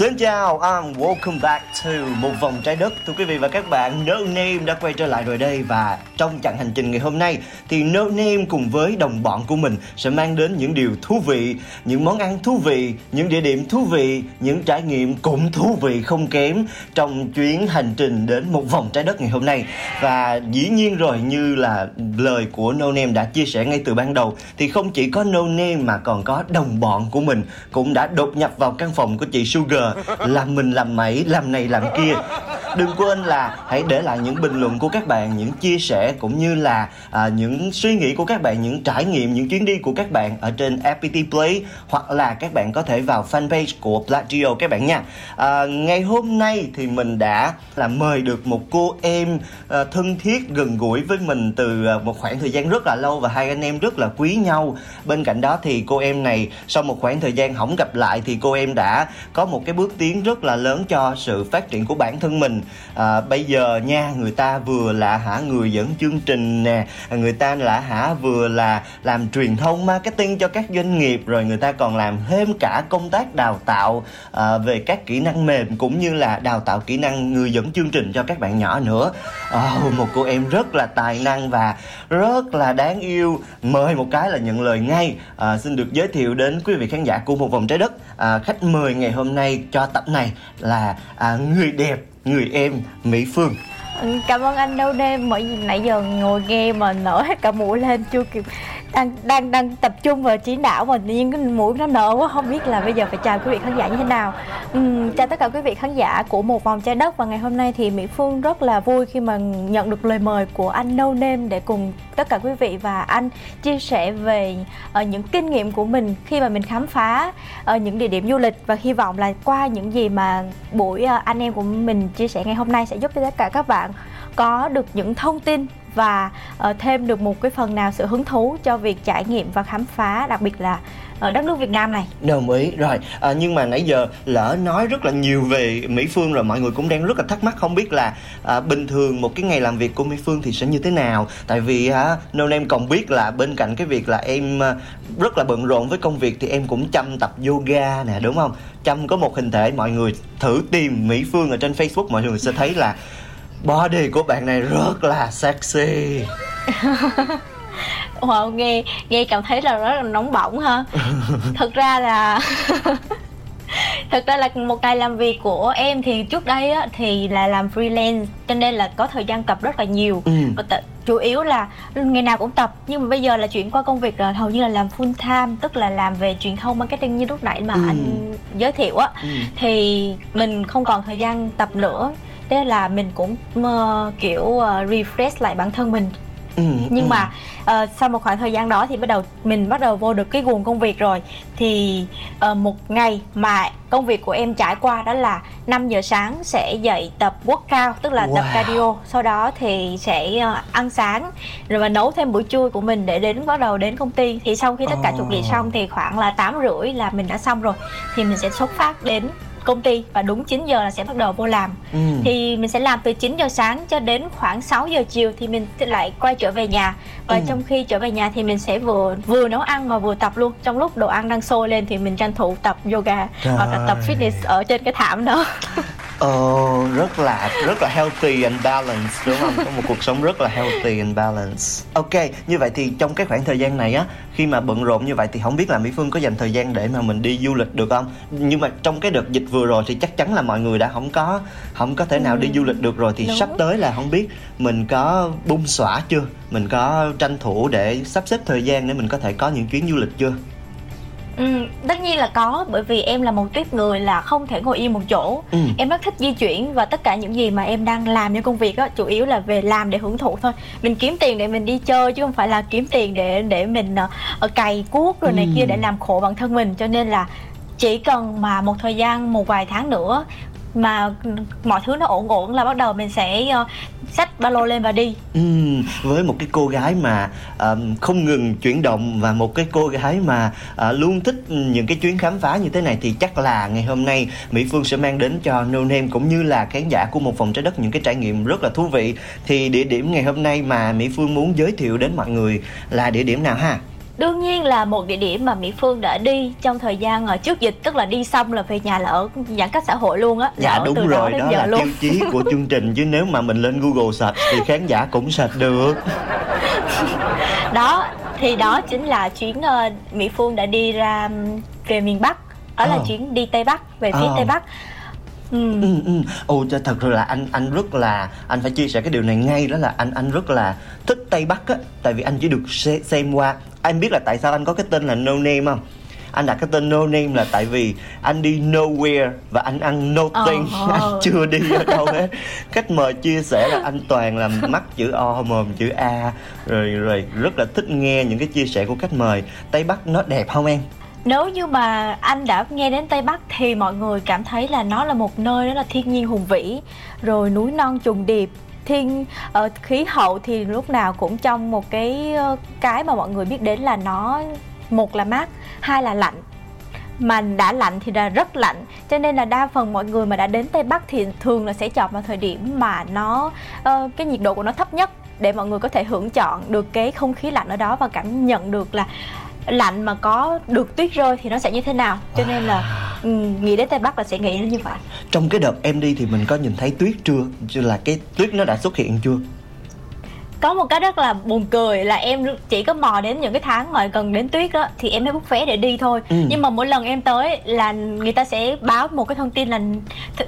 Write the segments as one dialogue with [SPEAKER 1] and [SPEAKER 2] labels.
[SPEAKER 1] Xin chào, and welcome back to một vòng trái đất. Thưa quý vị và các bạn, No Name đã quay trở lại rồi đây và trong chặng hành trình ngày hôm nay thì No Name cùng với đồng bọn của mình sẽ mang đến những điều thú vị, những món ăn thú vị, những địa điểm thú vị, những trải nghiệm cũng thú vị không kém trong chuyến hành trình đến một vòng trái đất ngày hôm nay. Và dĩ nhiên rồi như là lời của No Name đã chia sẻ ngay từ ban đầu thì không chỉ có No Name mà còn có đồng bọn của mình cũng đã đột nhập vào căn phòng của chị Sugar làm mình làm mẩy làm này làm kia. Đừng quên là hãy để lại những bình luận của các bạn những chia sẻ cũng như là à, những suy nghĩ của các bạn những trải nghiệm những chuyến đi của các bạn ở trên FPT Play hoặc là các bạn có thể vào fanpage của Plagio các bạn nha. À, ngày hôm nay thì mình đã là mời được một cô em à, thân thiết gần gũi với mình từ à, một khoảng thời gian rất là lâu và hai anh em rất là quý nhau. Bên cạnh đó thì cô em này sau một khoảng thời gian không gặp lại thì cô em đã có một cái bước tiến rất là lớn cho sự phát triển của bản thân mình. À, bây giờ nha người ta vừa là hả người dẫn chương trình nè người ta là hả vừa là làm truyền thông marketing cho các doanh nghiệp rồi người ta còn làm thêm cả công tác đào tạo à, về các kỹ năng mềm cũng như là đào tạo kỹ năng người dẫn chương trình cho các bạn nhỏ nữa. Oh, một cô em rất là tài năng và rất là đáng yêu. Mời một cái là nhận lời ngay. À, xin được giới thiệu đến quý vị khán giả của một vòng trái đất. À, khách mời ngày hôm nay cho tập này là à, người đẹp người em Mỹ Phương.
[SPEAKER 2] Cảm ơn anh đâu đêm Bởi vì nãy giờ ngồi nghe mà nở hết cả mũi lên chưa kịp đang đang đang tập trung vào chỉ đạo mà tự nhiên cái mũi nó nở quá. Không biết là bây giờ phải chào quý vị khán giả như thế nào. Uhm, chào tất cả quý vị khán giả của một vòng trái đất. Và ngày hôm nay thì mỹ phương rất là vui khi mà nhận được lời mời của anh No Name để cùng tất cả quý vị và anh chia sẻ về uh, những kinh nghiệm của mình khi mà mình khám phá uh, những địa điểm du lịch. Và hy vọng là qua những gì mà buổi uh, anh em của mình chia sẻ ngày hôm nay sẽ giúp cho tất cả các bạn có được những thông tin và uh, thêm được một cái phần nào sự hứng thú cho việc trải nghiệm và khám phá đặc biệt là ở đất nước Việt Nam này.
[SPEAKER 1] Đồng ý rồi. À, nhưng mà nãy giờ lỡ nói rất là nhiều về Mỹ Phương rồi mọi người cũng đang rất là thắc mắc không biết là à, bình thường một cái ngày làm việc của Mỹ Phương thì sẽ như thế nào? Tại vì à, No em còn biết là bên cạnh cái việc là em à, rất là bận rộn với công việc thì em cũng chăm tập yoga nè đúng không? Chăm có một hình thể mọi người thử tìm Mỹ Phương ở trên Facebook mọi người sẽ thấy là body của bạn này rất là sexy
[SPEAKER 2] wow nghe nghe cảm thấy là rất là nóng bỏng ha thực ra là thực ra là một ngày làm việc của em thì trước đây á, thì là làm freelance cho nên là có thời gian tập rất là nhiều
[SPEAKER 1] ừ.
[SPEAKER 2] và t- chủ yếu là ngày nào cũng tập nhưng mà bây giờ là chuyển qua công việc là hầu như là làm full time tức là làm về truyền thông marketing như lúc nãy mà
[SPEAKER 1] ừ.
[SPEAKER 2] anh giới thiệu á
[SPEAKER 1] ừ.
[SPEAKER 2] thì mình không còn thời gian tập nữa thế là mình cũng uh, kiểu uh, refresh lại bản thân mình
[SPEAKER 1] Ừ,
[SPEAKER 2] nhưng
[SPEAKER 1] ừ.
[SPEAKER 2] mà uh, sau một khoảng thời gian đó thì bắt đầu mình bắt đầu vô được cái guồng công việc rồi thì uh, một ngày mà công việc của em trải qua đó là 5 giờ sáng sẽ dậy tập workout tức là
[SPEAKER 1] Wow.
[SPEAKER 2] tập cardio sau đó thì sẽ uh, ăn sáng rồi mà nấu thêm bữa trưa của mình để đến bắt đầu đến công ty thì sau khi tất cả
[SPEAKER 1] Ồ.
[SPEAKER 2] chuẩn bị xong thì khoảng là tám rưỡi là mình đã xong rồi thì mình sẽ xuất phát đến công ty và đúng 9 giờ là sẽ bắt đầu vô làm.
[SPEAKER 1] Ừ.
[SPEAKER 2] thì mình sẽ làm từ 9 giờ sáng cho đến khoảng 6 giờ chiều thì mình sẽ lại quay trở về nhà. Và
[SPEAKER 1] Ừ.
[SPEAKER 2] trong khi trở về nhà thì mình sẽ vừa vừa nấu ăn mà vừa tập luôn. Trong lúc đồ ăn đang sôi lên thì mình tranh thủ tập yoga
[SPEAKER 1] Trời
[SPEAKER 2] hoặc là tập fitness ở trên cái thảm đó
[SPEAKER 1] Ồ, rất là rất là healthy and balanced đúng không? Có một cuộc sống rất là healthy and balanced. Ok, như vậy thì trong cái khoảng thời gian này á, khi mà bận rộn như vậy thì không biết là Mỹ Phương có dành thời gian để mà mình đi du lịch được không? Nhưng mà trong cái đợt dịch vừa rồi thì chắc chắn là mọi người đã không có không có thể nào đi du lịch được rồi thì
[SPEAKER 2] Đúng.
[SPEAKER 1] sắp tới là không biết mình có bung xõa chưa? Mình có tranh thủ để sắp xếp thời gian để mình có thể có những chuyến du lịch chưa?
[SPEAKER 2] Ừ, tất nhiên là có bởi vì em là một tuyết người là không thể ngồi yên một chỗ
[SPEAKER 1] Ừ.
[SPEAKER 2] em rất thích di chuyển và tất cả những gì mà em đang làm trong công việc á chủ yếu là về làm để hưởng thụ thôi mình kiếm tiền để mình đi chơi chứ không phải là kiếm tiền để để mình ờ, cày cuốc rồi này
[SPEAKER 1] Ừ.
[SPEAKER 2] kia để làm khổ bản thân mình cho nên là chỉ cần mà một thời gian một vài tháng nữa mà mọi thứ nó ổn ổn là bắt đầu mình sẽ ờ, xách ba lô lên và đi
[SPEAKER 1] ừ, với một cái cô gái mà um, không ngừng chuyển động và một cái cô gái mà uh, luôn thích những cái chuyến khám phá như thế này thì chắc là ngày hôm nay Mỹ Phương sẽ mang đến cho No Name cũng như là khán giả của một phòng trái đất những cái trải nghiệm rất là thú vị. Thì địa điểm ngày hôm nay mà Mỹ Phương muốn giới thiệu đến mọi người là địa điểm nào ha?
[SPEAKER 2] Đương nhiên là một địa điểm mà Mỹ Phương đã đi trong thời gian ở trước dịch Tức là đi xong là về nhà là ở giãn cách xã hội luôn á
[SPEAKER 1] Dạ
[SPEAKER 2] ở
[SPEAKER 1] đúng rồi,
[SPEAKER 2] đó
[SPEAKER 1] đó là
[SPEAKER 2] luôn
[SPEAKER 1] tiêu chí của chương trình chứ nếu mà mình lên Google search thì khán giả cũng search được.
[SPEAKER 2] Đó thì đó chính là chuyến ờ, Mỹ Phương đã đi ra về miền Bắc Đó là
[SPEAKER 1] Ờ.
[SPEAKER 2] chuyến đi Tây Bắc về phía
[SPEAKER 1] Ờ.
[SPEAKER 2] Tây Bắc Ừm.
[SPEAKER 1] Ừ, ừ. Ồ cho thật là anh anh rất là anh phải chia sẻ cái điều này ngay đó là anh anh rất là thích Tây Bắc á tại vì anh chỉ được xem qua anh biết là tại sao anh có cái tên là No Name không? Anh đặt cái tên No Name là tại vì anh đi nowhere và anh ăn nothing
[SPEAKER 2] Ờ.
[SPEAKER 1] anh chưa đi ở đâu hết. Khách mời chia sẻ là anh toàn là mắt chữ O mồm chữ A rồi rồi rất là thích nghe những cái chia sẻ của khách mời. Tây Bắc nó đẹp không em?
[SPEAKER 2] Nếu như mà anh đã nghe đến Tây Bắc thì mọi người cảm thấy là nó là một nơi đó là thiên nhiên hùng vĩ Rồi núi non trùng điệp thiên uh, khí hậu thì lúc nào cũng trong một cái uh, cái mà mọi người biết đến là nó một là mát hai là lạnh. Mà đã lạnh thì là rất lạnh. Cho nên là đa phần mọi người mà đã đến tây bắc thì thường là sẽ chọn vào thời điểm mà nó uh, cái nhiệt độ của nó thấp nhất để mọi người có thể hưởng chọn được cái không khí lạnh ở đó và cảm nhận được là lạnh mà có được tuyết rơi thì nó sẽ như thế nào? Cho nên là ừm, nghĩ đến tây bắc là sẽ nghĩ như vậy.
[SPEAKER 1] Trong cái đợt em đi thì mình có nhìn thấy tuyết chưa? Là cái tuyết nó đã xuất hiện chưa
[SPEAKER 2] có một cái rất là buồn cười là em chỉ có mò đến những cái tháng mà gần đến tuyết đó thì em mới bút vé để đi thôi
[SPEAKER 1] Ừ.
[SPEAKER 2] nhưng mà mỗi lần em tới là người ta sẽ báo một cái thông tin là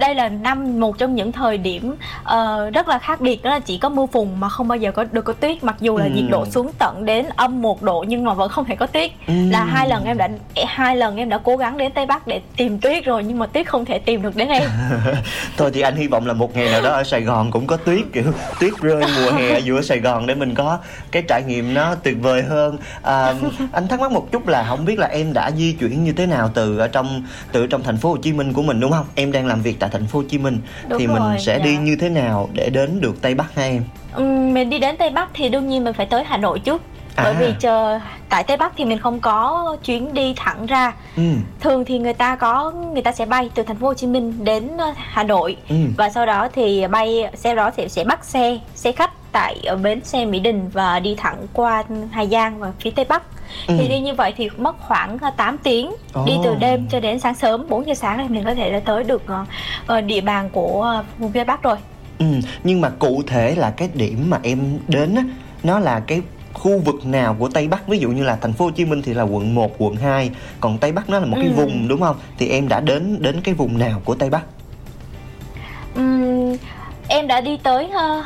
[SPEAKER 2] đây là năm một trong những thời điểm ờ, rất là khác biệt đó là chỉ có mưa phùn mà không bao giờ có được có tuyết mặc dù là
[SPEAKER 1] Ừ.
[SPEAKER 2] nhiệt độ xuống tận đến âm một độ nhưng mà vẫn không hề có tuyết
[SPEAKER 1] Ừ.
[SPEAKER 2] là hai lần em đã hai lần em đã cố gắng đến tây bắc để tìm tuyết rồi nhưng mà tuyết không thể tìm được đến em
[SPEAKER 1] Thôi thì anh hy vọng là một ngày nào đó ở Sài Gòn cũng có tuyết kiểu tuyết rơi mùa hè giữa Sài Gòn để mình có cái trải nghiệm nó tuyệt vời hơn. À, anh thắc mắc một chút là không biết là em đã di chuyển như thế nào từ ở trong từ trong thành phố Hồ Chí Minh của mình đúng không? Em đang làm việc tại thành phố Hồ Chí Minh
[SPEAKER 2] Đúng
[SPEAKER 1] thì
[SPEAKER 2] rồi,
[SPEAKER 1] mình sẽ đi
[SPEAKER 2] dạ.
[SPEAKER 1] như thế nào để đến được Tây Bắc ha em?
[SPEAKER 2] Ừm, mình đi đến Tây Bắc thì đương nhiên mình phải tới Hà Nội trước bởi
[SPEAKER 1] À.
[SPEAKER 2] vì chờ tại Tây Bắc thì mình không có chuyến đi thẳng ra
[SPEAKER 1] Ừ.
[SPEAKER 2] thường thì người ta có người ta sẽ bay từ thành phố Hồ Chí Minh đến ờ, Hà Nội
[SPEAKER 1] Ừ.
[SPEAKER 2] và sau đó thì bay sau đó thì sẽ bắt xe xe khách tại ở bến xe Mỹ Đình và đi thẳng qua Hà Giang và phía Tây Bắc
[SPEAKER 1] Ừ.
[SPEAKER 2] thì đi như vậy thì mất khoảng ờ, 8 tiếng đi từ đêm cho đến sáng sớm 4 giờ sáng thì mình có thể đã tới được ờ, ờ, địa bàn của ờ, vùng Tây Bắc rồi
[SPEAKER 1] Ừ, nhưng mà cụ thể là cái điểm mà em đến á nó là cái khu vực nào của Tây Bắc? Ví dụ như là thành phố Hồ Chí Minh thì là quận 1, quận 2 còn Tây Bắc nó là một cái
[SPEAKER 2] Ừ.
[SPEAKER 1] vùng đúng không? Thì em đã đến đến cái vùng nào của Tây Bắc?
[SPEAKER 2] Ừm, em đã đi tới ờ,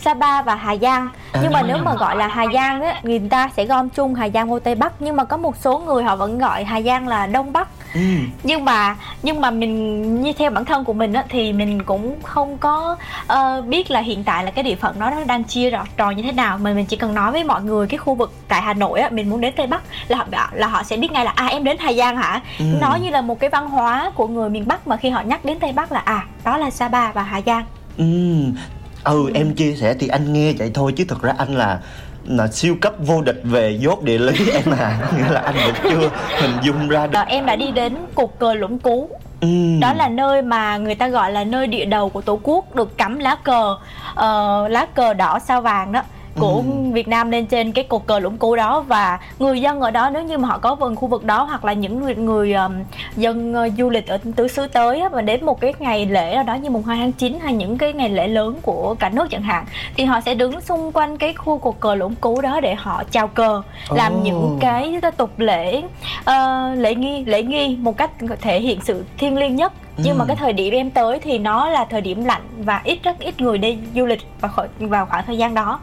[SPEAKER 2] Sapa và Hà Giang. Nhưng mà
[SPEAKER 1] À.
[SPEAKER 2] nếu mà gọi là Hà Giang á người ta sẽ gom chung Hà Giang vô Tây Bắc. Nhưng mà có một số người họ vẫn gọi Hà Giang là Đông Bắc
[SPEAKER 1] ừ.
[SPEAKER 2] nhưng mà nhưng mà mình như theo bản thân của mình á thì mình cũng không có ờ, biết là hiện tại là cái địa phận nó nó đang chia rõ trò như thế nào mà mình chỉ cần nói với mọi người cái khu vực tại Hà Nội á mình muốn đến Tây Bắc là họ là họ sẽ biết ngay là à em đến Hà Giang hả
[SPEAKER 1] Ừ.
[SPEAKER 2] nói như là một cái văn hóa của người miền Bắc mà khi họ nhắc đến Tây Bắc là à đó là Sapa và Hà Giang
[SPEAKER 1] Ừ. ừ em chia sẻ thì anh nghe vậy thôi chứ thật ra anh là là siêu cấp vô địch về dốt địa lý em à. Nghĩa là anh vẫn chưa hình dung ra được.
[SPEAKER 2] Rồi em đã đi đến cột cờ Lũng Cú.
[SPEAKER 1] Ừ.
[SPEAKER 2] đó là nơi mà người ta gọi là nơi địa đầu của tổ quốc được cắm lá cờ ờ, lá cờ đỏ sao vàng đó của
[SPEAKER 1] Ừ.
[SPEAKER 2] Việt Nam lên trên cái cột cờ Lũng Cú đó và người dân ở đó nếu như mà họ có vườn khu vực đó hoặc là những người, người um, dân ờ, du lịch ở tứ xứ tới á, và đến một cái ngày lễ nào đó như mùng 2 tháng 9 hay những cái ngày lễ lớn của cả nước chẳng hạn thì họ sẽ đứng xung quanh cái khu cột cờ Lũng Cú đó để họ chào cờ làm
[SPEAKER 1] Ồ.
[SPEAKER 2] những cái tục lễ ờ, lễ nghi lễ nghi một cách thể hiện sự thiêng liêng nhất nhưng mà
[SPEAKER 1] Ừ.
[SPEAKER 2] cái thời điểm em tới thì nó là thời điểm lạnh và ít rất ít người đi du lịch vào khỏi vào khoảng thời gian đó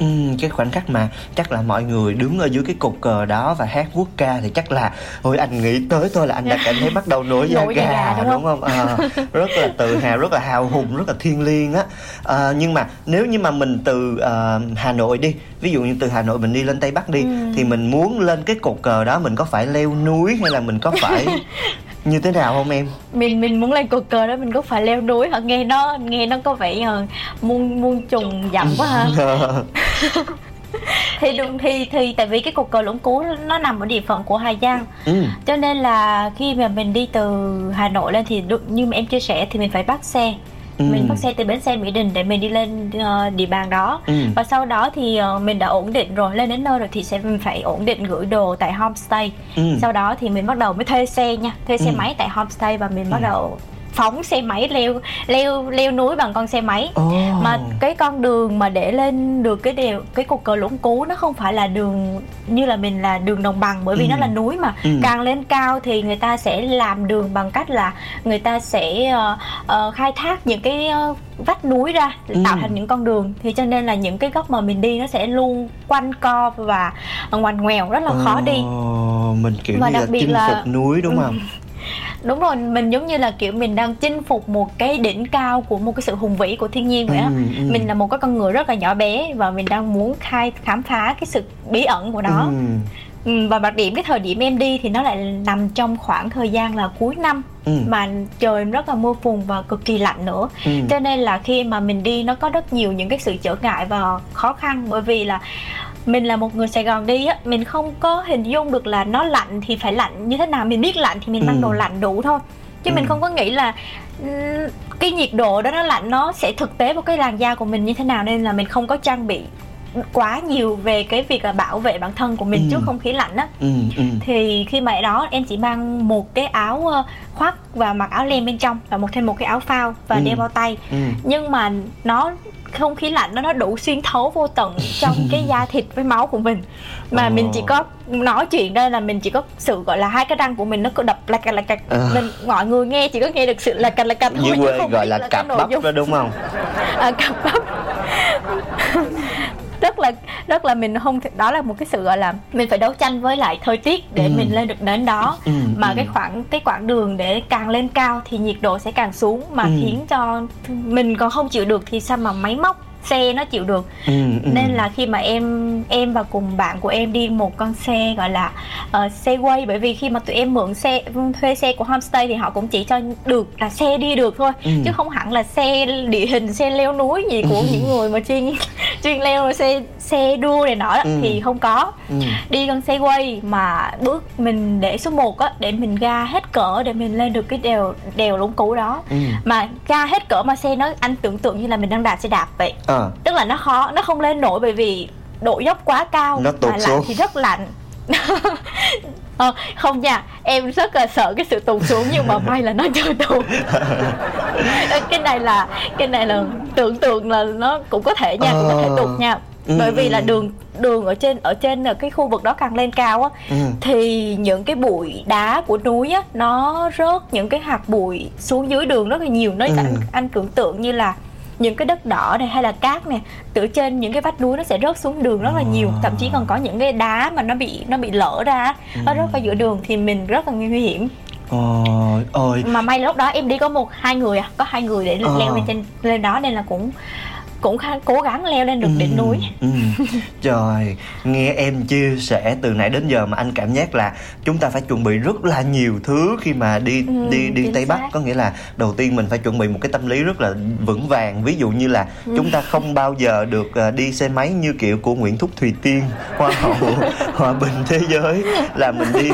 [SPEAKER 1] Ừ, cái khoảnh khắc mà chắc là mọi người đứng ở dưới cái cột cờ đó và hát quốc ca thì chắc là ôi anh nghĩ tới thôi là anh đã cảm thấy bắt đầu nổi da gà,
[SPEAKER 2] đúng
[SPEAKER 1] đúng không? À, rất là tự hào, rất là hào hùng, rất là thiêng liêng á. À, nhưng mà nếu như mà mình từ ờ, Hà Nội đi, ví dụ như từ Hà Nội mình đi lên Tây Bắc đi,
[SPEAKER 2] Ừ.
[SPEAKER 1] thì mình muốn lên cái cột cờ đó mình có phải leo núi hay là mình có phải như thế nào không em?
[SPEAKER 2] mình mình muốn lên cột cờ đó mình có phải leo núi hả? Nghe nó nghe nó có vẻ uh, muôn muôn trùng dặm quá ha thì đúng thì thì tại vì cái cột cờ lũng cú nó nằm ở địa phận của Hà Giang.
[SPEAKER 1] Ừ.
[SPEAKER 2] cho nên là khi mà mình đi từ Hà Nội lên thì đúng, như mà em chia sẻ thì mình phải bắt xe
[SPEAKER 1] Ừ.
[SPEAKER 2] mình bắt xe từ bến xe Mỹ Đình để mình đi lên ờ, địa bàn đó
[SPEAKER 1] Ừ.
[SPEAKER 2] và sau đó thì ờ, mình đã ổn định rồi lên đến nơi rồi thì sẽ mình phải ổn định gửi đồ tại homestay
[SPEAKER 1] Ừ.
[SPEAKER 2] sau đó thì mình bắt đầu mới thuê xe nha thuê xe
[SPEAKER 1] Ừ.
[SPEAKER 2] máy tại homestay và mình bắt đầu phóng xe máy leo leo leo núi bằng con xe máy
[SPEAKER 1] Ồ.
[SPEAKER 2] mà cái con đường mà để lên được cái đèo cái cột cờ lũng cú nó không phải là đường như là mình là đường đồng bằng bởi vì
[SPEAKER 1] Ừ.
[SPEAKER 2] nó là núi mà
[SPEAKER 1] Ừ.
[SPEAKER 2] càng lên cao thì người ta sẽ làm đường bằng cách là người ta sẽ ờ, ờ, khai thác những cái ờ, vách núi ra
[SPEAKER 1] Ừ.
[SPEAKER 2] tạo thành những con đường thì cho nên là những cái góc mà mình đi nó sẽ luôn quanh co và ngoằn ngoèo rất là khó đi
[SPEAKER 1] mình kiểu
[SPEAKER 2] Và
[SPEAKER 1] như là
[SPEAKER 2] đặc biệt
[SPEAKER 1] chinh
[SPEAKER 2] là-
[SPEAKER 1] phục núi đúng
[SPEAKER 2] Ừ.
[SPEAKER 1] không?
[SPEAKER 2] Đúng rồi mình giống như là kiểu mình đang chinh phục một cái đỉnh cao của một cái sự hùng vĩ của thiên nhiên vậy á
[SPEAKER 1] Ừ, ừ.
[SPEAKER 2] mình là một cái con người rất là nhỏ bé và mình đang muốn khai khám phá cái sự bí ẩn của nó
[SPEAKER 1] Ừ.
[SPEAKER 2] ừ. và đặc điểm cái thời điểm em đi thì nó lại nằm trong khoảng thời gian là cuối năm
[SPEAKER 1] Ừ.
[SPEAKER 2] mà trời rất là mưa phùn và cực kỳ lạnh nữa
[SPEAKER 1] Ừ.
[SPEAKER 2] cho nên là khi mà mình đi nó có rất nhiều những cái sự trở ngại và khó khăn bởi vì là mình là một người Sài Gòn đi á mình không có hình dung được là nó lạnh thì phải lạnh như thế nào mình biết lạnh thì mình mang
[SPEAKER 1] Ừ.
[SPEAKER 2] đồ lạnh đủ thôi chứ
[SPEAKER 1] Ừ.
[SPEAKER 2] mình không có nghĩ là ừm, cái nhiệt độ đó nó lạnh nó sẽ thực tế vào cái làn da của mình như thế nào nên là mình không có trang bị quá nhiều về cái việc là bảo vệ bản thân của mình
[SPEAKER 1] Ừ.
[SPEAKER 2] trước không khí lạnh á
[SPEAKER 1] Ừ. Ừ.
[SPEAKER 2] thì khi mà đó em chỉ mang một cái áo khoác và mặc áo len bên trong và một thêm một cái áo phao và
[SPEAKER 1] Ừ.
[SPEAKER 2] đeo bao tay
[SPEAKER 1] Ừ.
[SPEAKER 2] nhưng mà nó không khí lạnh đó nó đủ xuyên thấu vô tận trong cái da thịt với máu của mình mà
[SPEAKER 1] Ồ.
[SPEAKER 2] mình chỉ có nói chuyện đây là mình chỉ có sự gọi là hai cái răng của mình nó cứ đập lạch cạch lạch cạch
[SPEAKER 1] Ờ.
[SPEAKER 2] mình mọi người nghe chỉ có nghe được sự lạch cạch lạch cạch thôi chứ không
[SPEAKER 1] gọi là
[SPEAKER 2] cái
[SPEAKER 1] cặp bắp đó đúng không?
[SPEAKER 2] à, cặp bắp rất là rất là mình không thể- đó là một cái sự gọi là mình phải đấu tranh với lại thời tiết để
[SPEAKER 1] Ừ.
[SPEAKER 2] mình lên được đến đó
[SPEAKER 1] Ừ,
[SPEAKER 2] mà
[SPEAKER 1] ừ.
[SPEAKER 2] cái khoảng cái quãng đường để càng lên cao thì nhiệt độ sẽ càng xuống mà
[SPEAKER 1] Ừ.
[SPEAKER 2] khiến cho mình còn không chịu được thì sao mà máy móc xe nó chịu được
[SPEAKER 1] Ừ. Ừ.
[SPEAKER 2] nên là khi mà em em và cùng bạn của em đi một con xe gọi là uh, xe quay bởi vì khi mà tụi em mượn xe thuê xe của homestay thì họ cũng chỉ cho được là xe đi được thôi
[SPEAKER 1] Ừ.
[SPEAKER 2] chứ không hẳn là xe địa hình xe leo núi gì của những người mà chuyên chuyên leo xe xe đua này nọ
[SPEAKER 1] Ừ.
[SPEAKER 2] thì không có
[SPEAKER 1] Ừ.
[SPEAKER 2] đi con xe quay mà bước mình để số 1 á để mình ga hết cỡ để mình lên được cái đèo đèo lũng cú đó
[SPEAKER 1] Ừ.
[SPEAKER 2] mà ga hết cỡ mà xe nó anh tưởng tượng như là mình đang đạp xe đạp vậy
[SPEAKER 1] Ờ.
[SPEAKER 2] tức là nó khó nó không lên nổi bởi vì độ dốc quá cao
[SPEAKER 1] Nó tụt
[SPEAKER 2] mà
[SPEAKER 1] xuống.
[SPEAKER 2] lạnh thì rất lạnh ờ, không nha em rất là sợ cái sự tụt xuống nhưng mà may là nó chưa tụt Ờ, cái này là cái này là tưởng tượng là nó cũng có thể nha cũng có thể
[SPEAKER 1] Ờ.
[SPEAKER 2] tụt nha
[SPEAKER 1] Ừ,
[SPEAKER 2] bởi vì là
[SPEAKER 1] ừ.
[SPEAKER 2] đường đường ở trên ở trên cái khu vực đó càng lên cao á
[SPEAKER 1] Ừ.
[SPEAKER 2] thì những cái bụi đá của núi á nó rớt những cái hạt bụi xuống dưới đường rất là nhiều nó
[SPEAKER 1] Ừ.
[SPEAKER 2] anh anh tưởng tượng như là những cái đất đỏ này hay là cát này từ trên những cái vách núi nó sẽ rớt xuống đường rất là nhiều thậm chí còn có những cái đá mà nó bị nó bị lỡ ra nó
[SPEAKER 1] Ừ.
[SPEAKER 2] rớt vào giữa đường thì mình rất là nguy hiểm
[SPEAKER 1] Ôi, ôi.
[SPEAKER 2] mà may là lúc đó em đi có một hai người à có hai người để
[SPEAKER 1] Ờ.
[SPEAKER 2] leo lên trên lên đó nên là cũng cũng khá, cố gắng leo lên được đỉnh núi
[SPEAKER 1] Ừ. Trời, nghe em chia sẻ từ nãy đến giờ mà anh cảm giác là chúng ta phải chuẩn bị rất là nhiều thứ khi mà đi
[SPEAKER 2] Ừ,
[SPEAKER 1] đi đi Tây Bắc có nghĩa là đầu tiên mình phải chuẩn bị một cái tâm lý rất là vững vàng ví dụ như là
[SPEAKER 2] Ừ.
[SPEAKER 1] chúng ta không bao giờ được ờ, đi xe máy như kiểu của Nguyễn Thúc Thùy Tiên hoa hậu hòa bình thế giới là mình đi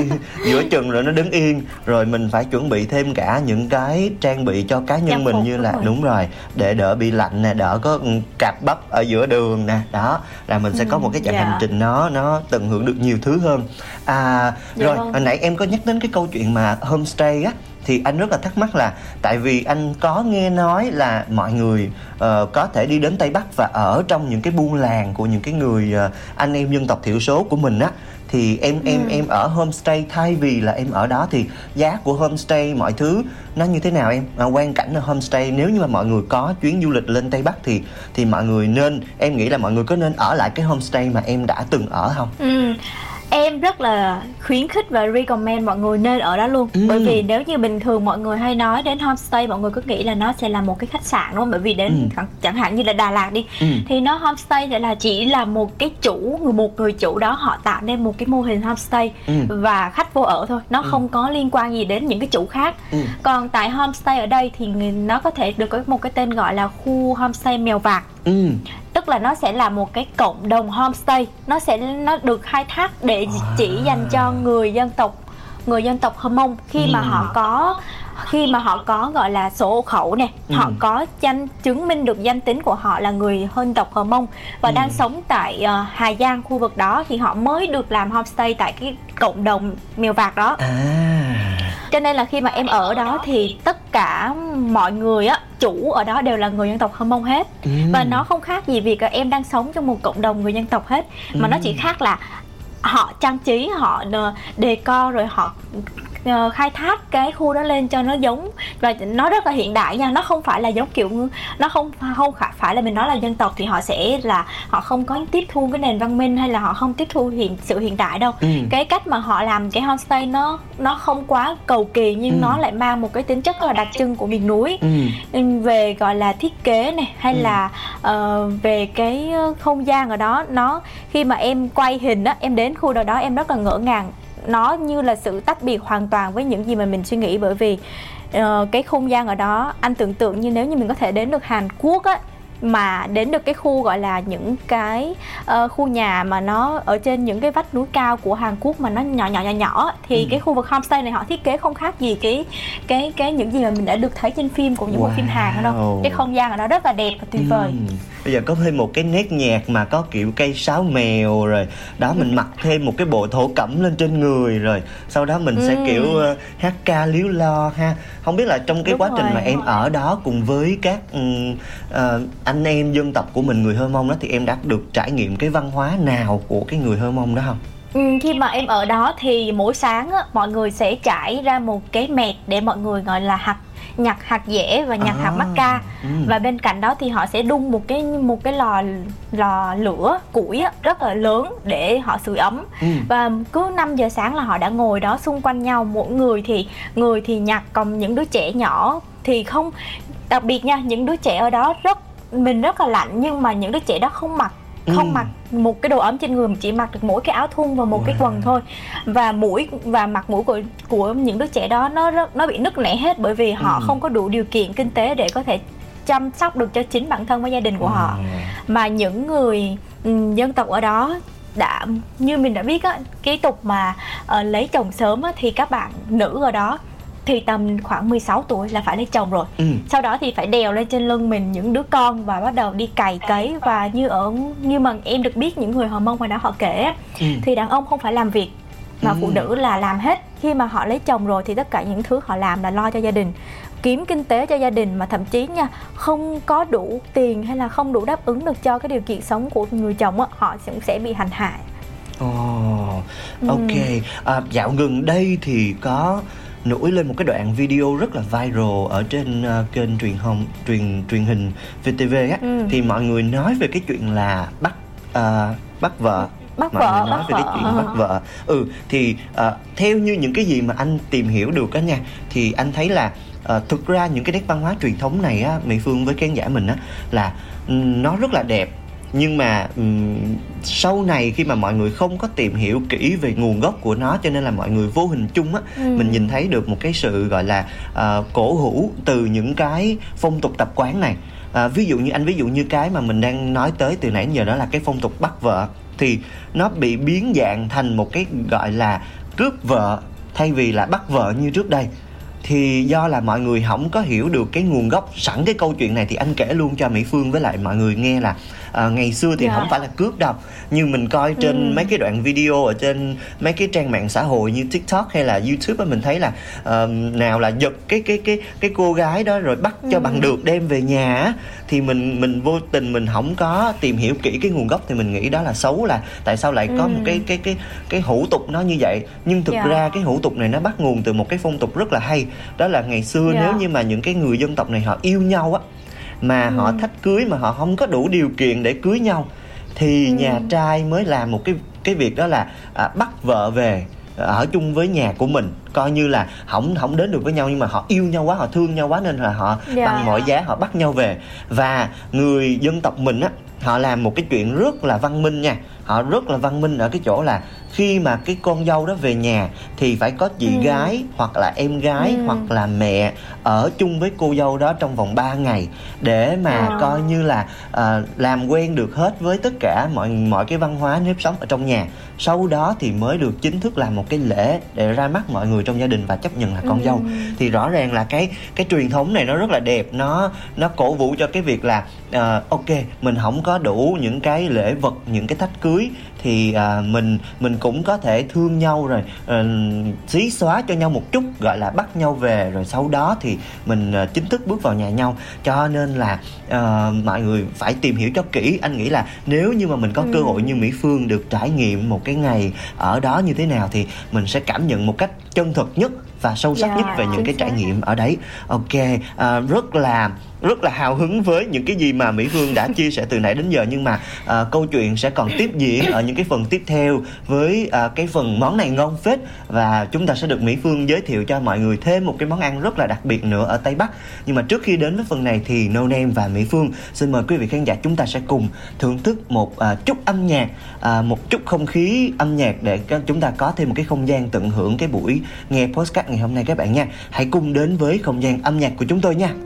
[SPEAKER 1] giữa chừng rồi nó đứng yên rồi mình phải chuẩn bị thêm cả những cái trang bị cho cá nhân
[SPEAKER 2] Trang
[SPEAKER 1] mình
[SPEAKER 2] phục,
[SPEAKER 1] như là
[SPEAKER 2] rồi.
[SPEAKER 1] đúng rồi để đỡ bị lạnh nè đỡ có ừ, cạp bắp ở giữa đường nè đó là mình sẽ có
[SPEAKER 2] Ừ,
[SPEAKER 1] một cái chặng
[SPEAKER 2] dạ.
[SPEAKER 1] hành trình nó nó tận hưởng được nhiều thứ hơn à
[SPEAKER 2] Dạ
[SPEAKER 1] rồi
[SPEAKER 2] vâng.
[SPEAKER 1] hồi nãy em có nhắc đến cái câu chuyện mà homestay á thì anh rất là thắc mắc là tại vì anh có nghe nói là mọi người ờ, có thể đi đến Tây Bắc và ở trong những cái buôn làng của những cái người ờ, anh em dân tộc thiểu số của mình á thì em em
[SPEAKER 2] Ừ.
[SPEAKER 1] em ở homestay thay vì là em ở đó thì giá của homestay mọi thứ nó như thế nào em à, quan cảnh ở homestay nếu như mà mọi người có chuyến du lịch lên tây bắc thì thì mọi người nên em nghĩ là mọi người có nên ở lại cái homestay mà em đã từng ở không
[SPEAKER 2] Ừ. Em rất là khuyến khích và recommend mọi người nên ở đó luôn
[SPEAKER 1] Ừ.
[SPEAKER 2] Bởi vì nếu như bình thường mọi người hay nói đến homestay Mọi người cứ nghĩ là nó sẽ là một cái khách sạn đúng không? Bởi vì đến
[SPEAKER 1] Ừ.
[SPEAKER 2] chẳng- chẳng hạn như là Đà Lạt đi
[SPEAKER 1] Ừ.
[SPEAKER 2] Thì nó homestay sẽ là chỉ là một cái chủ, người một người chủ đó họ tạo nên một cái mô hình homestay
[SPEAKER 1] Ừ.
[SPEAKER 2] Và khách vô ở thôi, nó không có liên quan gì đến những cái chủ khác
[SPEAKER 1] Ừ.
[SPEAKER 2] Còn tại homestay ở đây thì nó có thể được có một cái tên gọi là khu homestay mèo vạc
[SPEAKER 1] ừ
[SPEAKER 2] tức là nó sẽ là một cái cộng đồng homestay nó sẽ nó được khai thác để chỉ dành cho người dân tộc người dân tộc Hơ Mông khi mà
[SPEAKER 1] Ừ.
[SPEAKER 2] họ có khi mà họ có gọi là sổ hộ khẩu nè
[SPEAKER 1] Ừ.
[SPEAKER 2] họ có danh chứng minh được danh tính của họ là người dân tộc Hơ Mông và
[SPEAKER 1] Ừ.
[SPEAKER 2] đang sống tại ờ, Hà Giang khu vực đó thì họ mới được làm homestay tại cái cộng đồng mèo vạc đó
[SPEAKER 1] à
[SPEAKER 2] cho nên là khi mà em ở đó thì tất cả mọi người á chủ ở đó đều là người dân tộc Hơ Mông hết.
[SPEAKER 1] Ừ.
[SPEAKER 2] và nó không khác gì việc em đang sống trong một cộng đồng người dân tộc hết. Mà nó chỉ khác là họ trang trí họ ờ, đề co rồi họ ờ, khai thác cái khu đó lên cho nó giống và nó rất là hiện đại nha nó không phải là giống kiểu nó không không phải- là mình nói là dân tộc thì họ sẽ là họ không có tiếp thu cái nền văn minh hay là họ không tiếp thu hiện sự hiện đại đâu
[SPEAKER 1] Ừ.
[SPEAKER 2] cái cách mà họ làm cái homestay nó nó không quá cầu kỳ nhưng
[SPEAKER 1] Ừ.
[SPEAKER 2] nó lại mang một cái tính chất là đặc trưng của miền núi
[SPEAKER 1] ừ
[SPEAKER 2] về gọi là thiết kế này hay
[SPEAKER 1] Ừ.
[SPEAKER 2] là ờ, về cái ờ, không gian ở đó nó khi mà em quay hình á em đến khu đó đó em rất là ngỡ ngàng nó như là sự tách biệt hoàn toàn với những gì mà mình suy nghĩ bởi vì ờ, cái không gian ở đó anh tưởng tượng như nếu như mình có thể đến được Hàn Quốc á mà đến được cái khu gọi là những cái ờ, khu nhà mà nó ở trên những cái vách núi cao của Hàn Quốc mà nó nhỏ nhỏ nhỏ nhỏ thì
[SPEAKER 1] Ừ.
[SPEAKER 2] cái khu vực homestay này họ thiết kế không khác gì cái cái cái những gì mà mình đã được thấy trên phim của những bộ phim Hàn
[SPEAKER 1] Wow.
[SPEAKER 2] đâu cái không gian ở đó rất là đẹp và tuyệt vời
[SPEAKER 1] Ừ. Bây giờ có thêm một cái nét nhạc mà có kiểu cây sáo mèo rồi đó mình mặc thêm một cái bộ thổ cẩm lên trên người rồi sau đó mình sẽ
[SPEAKER 2] Ừ.
[SPEAKER 1] kiểu ờ, hát ca líu lo ha không biết là trong cái
[SPEAKER 2] Đúng
[SPEAKER 1] quá trình
[SPEAKER 2] rồi.
[SPEAKER 1] mà em ở đó cùng với các ừm, ờ, anh em dân tộc của mình người Hơ Mông đó thì em đã được trải nghiệm cái văn hóa nào của cái người Hơ Mông đó không?
[SPEAKER 2] Ừ, khi mà em ở đó thì mỗi sáng á, mọi người sẽ trải ra một cái mẹt để mọi người gọi là hạt nhặt hạt dẻ và nhặt
[SPEAKER 1] À,
[SPEAKER 2] hạt mắc ca.
[SPEAKER 1] ừ.
[SPEAKER 2] và bên cạnh đó thì họ sẽ đun một cái một cái lò lò lửa củi á, rất là lớn để họ sưởi ấm.
[SPEAKER 1] Ừ.
[SPEAKER 2] và cứ 5 giờ sáng là họ đã ngồi đó xung quanh nhau. Mỗi người thì người thì nhặt còn những đứa trẻ nhỏ thì không. Đặc biệt nha những đứa trẻ ở đó rất mình rất là lạnh nhưng mà những đứa trẻ đó không mặc không
[SPEAKER 1] Ừ.
[SPEAKER 2] mặc một cái đồ ấm trên người mà chỉ mặc được mỗi cái áo thun và một cái
[SPEAKER 1] Wow.
[SPEAKER 2] quần thôi và mũi và mặt mũi của của những đứa trẻ đó nó nó bị nứt nẻ hết bởi vì họ
[SPEAKER 1] Ừ.
[SPEAKER 2] không có đủ điều kiện kinh tế để có thể chăm sóc được cho chính bản thân và gia đình của họ mà những người ừ, dân tộc ở đó đã như mình đã biết á cái tục mà ờ, lấy chồng sớm á, thì các bạn nữ ở đó thì tầm khoảng 16 tuổi là phải lấy chồng rồi
[SPEAKER 1] Ừ.
[SPEAKER 2] sau đó thì phải đèo lên trên lưng mình những đứa con và bắt đầu đi cày cấy và như ở như mà em được biết những người hờ mông ngoài đó họ kể
[SPEAKER 1] Ừ.
[SPEAKER 2] thì đàn ông không phải làm việc mà
[SPEAKER 1] Ừ.
[SPEAKER 2] phụ nữ là làm hết khi mà họ lấy chồng rồi thì tất cả những thứ họ làm là lo cho gia đình kiếm kinh tế cho gia đình mà thậm chí nha không có đủ tiền hay là không đủ đáp ứng được cho cái điều kiện sống của người chồng á họ cũng sẽ bị hành hạ
[SPEAKER 1] Ồ,
[SPEAKER 2] Ừ.
[SPEAKER 1] ok. À, dạo gần đây thì có nổi lên một cái đoạn video rất là viral ở trên ờ, kênh truyền thông truyền truyền hình VTV á.
[SPEAKER 2] Ừ.
[SPEAKER 1] thì mọi người nói về cái chuyện là bắt ờ, bắt vợ.
[SPEAKER 2] Bắt
[SPEAKER 1] mọi
[SPEAKER 2] vợ
[SPEAKER 1] người nói
[SPEAKER 2] bắt
[SPEAKER 1] về cái
[SPEAKER 2] vợ.
[SPEAKER 1] chuyện bắt vợ. Ừ thì ờ, theo như những cái gì mà anh tìm hiểu được á nha thì anh thấy là ờ, thực ra những cái nét văn hóa truyền thống này á mỹ phương với khán giả mình á là nó rất là đẹp nhưng mà ừm, sau này khi mà mọi người không có tìm hiểu kỹ về nguồn gốc của nó cho nên là mọi người vô hình chung á
[SPEAKER 2] Ừ.
[SPEAKER 1] mình nhìn thấy được một cái sự gọi là ờ, cổ hủ từ những cái phong tục tập quán này. À, ví dụ như anh ví dụ như cái mà mình đang nói tới từ nãy giờ đó là cái phong tục bắt vợ thì nó bị biến dạng thành một cái gọi là cướp vợ thay vì là bắt vợ như trước đây. Thì do là mọi người không có hiểu được cái nguồn gốc. Sẵn cái câu chuyện này thì anh kể luôn cho mỹ phương với lại mọi người nghe là à, ngày xưa thì
[SPEAKER 2] Dạ.
[SPEAKER 1] không phải là cướp đâu như mình coi trên
[SPEAKER 2] Ừ.
[SPEAKER 1] mấy cái đoạn video ở trên mấy cái trang mạng xã hội như tiktok hay là youtube mình thấy là ờ, nào là giật cái cái cái cái cô gái đó rồi bắt cho
[SPEAKER 2] Ừ.
[SPEAKER 1] bằng được đem về nhà thì mình mình vô tình mình không có tìm hiểu kỹ cái nguồn gốc thì mình nghĩ đó là xấu là tại sao lại có
[SPEAKER 2] Ừ.
[SPEAKER 1] một cái cái cái cái hủ tục nó như vậy nhưng thực
[SPEAKER 2] Dạ.
[SPEAKER 1] ra cái hủ tục này nó bắt nguồn từ một cái phong tục rất là hay đó là ngày xưa
[SPEAKER 2] Dạ.
[SPEAKER 1] nếu như mà những cái người dân tộc này họ yêu nhau á mà
[SPEAKER 2] Ừ.
[SPEAKER 1] họ thách cưới mà họ không có đủ điều kiện để cưới nhau thì
[SPEAKER 2] Ừ.
[SPEAKER 1] nhà trai mới làm một cái cái việc đó là à, bắt vợ về ở chung với nhà của mình coi như là không không đến được với nhau nhưng mà họ yêu nhau quá họ thương nhau quá nên là họ
[SPEAKER 2] Dạ.
[SPEAKER 1] bằng mọi giá họ bắt nhau về và người dân tộc mình á họ làm một cái chuyện rất là văn minh nha họ rất là văn minh ở cái chỗ là khi mà cái con dâu đó về nhà thì phải có chị
[SPEAKER 2] Ừ.
[SPEAKER 1] gái hoặc là em gái
[SPEAKER 2] Ừ.
[SPEAKER 1] hoặc là mẹ ở chung với cô dâu đó trong vòng 3 ngày để mà
[SPEAKER 2] À.
[SPEAKER 1] coi như là à, làm quen được hết với tất cả mọi mọi cái văn hóa nếp sống ở trong nhà sau đó thì mới được chính thức làm một cái lễ để ra mắt mọi người trong gia đình và chấp nhận là con
[SPEAKER 2] Ừ.
[SPEAKER 1] dâu thì rõ ràng là cái cái truyền thống này nó rất là đẹp nó nó cổ vũ cho cái việc là à, ok mình không có đủ những cái lễ vật những cái thách cưới thì à, mình mình cũng có thể thương nhau rồi à, xí xóa cho nhau một chút gọi là bắt nhau về rồi sau đó thì mình à, chính thức bước vào nhà nhau. Cho nên là à, mọi người phải tìm hiểu cho kỹ. Anh nghĩ là nếu như mà mình có cơ
[SPEAKER 2] Ừ.
[SPEAKER 1] hội như mỹ phương được trải nghiệm một cái ngày ở đó như thế nào thì mình sẽ cảm nhận một cách chân thực nhất và sâu sắc
[SPEAKER 2] Dạ,
[SPEAKER 1] nhất về những cái trải nghiệm ở đấy. Ok à, rất là rất là hào hứng với những cái gì mà mỹ phương đã chia sẻ từ nãy đến giờ. Nhưng mà à, câu chuyện sẽ còn tiếp diễn ở những cái phần tiếp theo với à, cái phần món này ngon phết. Và chúng ta sẽ được mỹ phương giới thiệu cho mọi người thêm một cái món ăn rất là đặc biệt nữa ở tây bắc. Nhưng mà trước khi đến với phần này thì no name và mỹ phương xin mời quý vị khán giả chúng ta sẽ cùng thưởng thức một à, chút âm nhạc à, một chút không khí âm nhạc để chúng ta có thêm một cái không gian tận hưởng cái buổi nghe podcast ngày hôm nay các bạn nha. Hãy cùng đến với không gian âm nhạc của chúng tôi nha.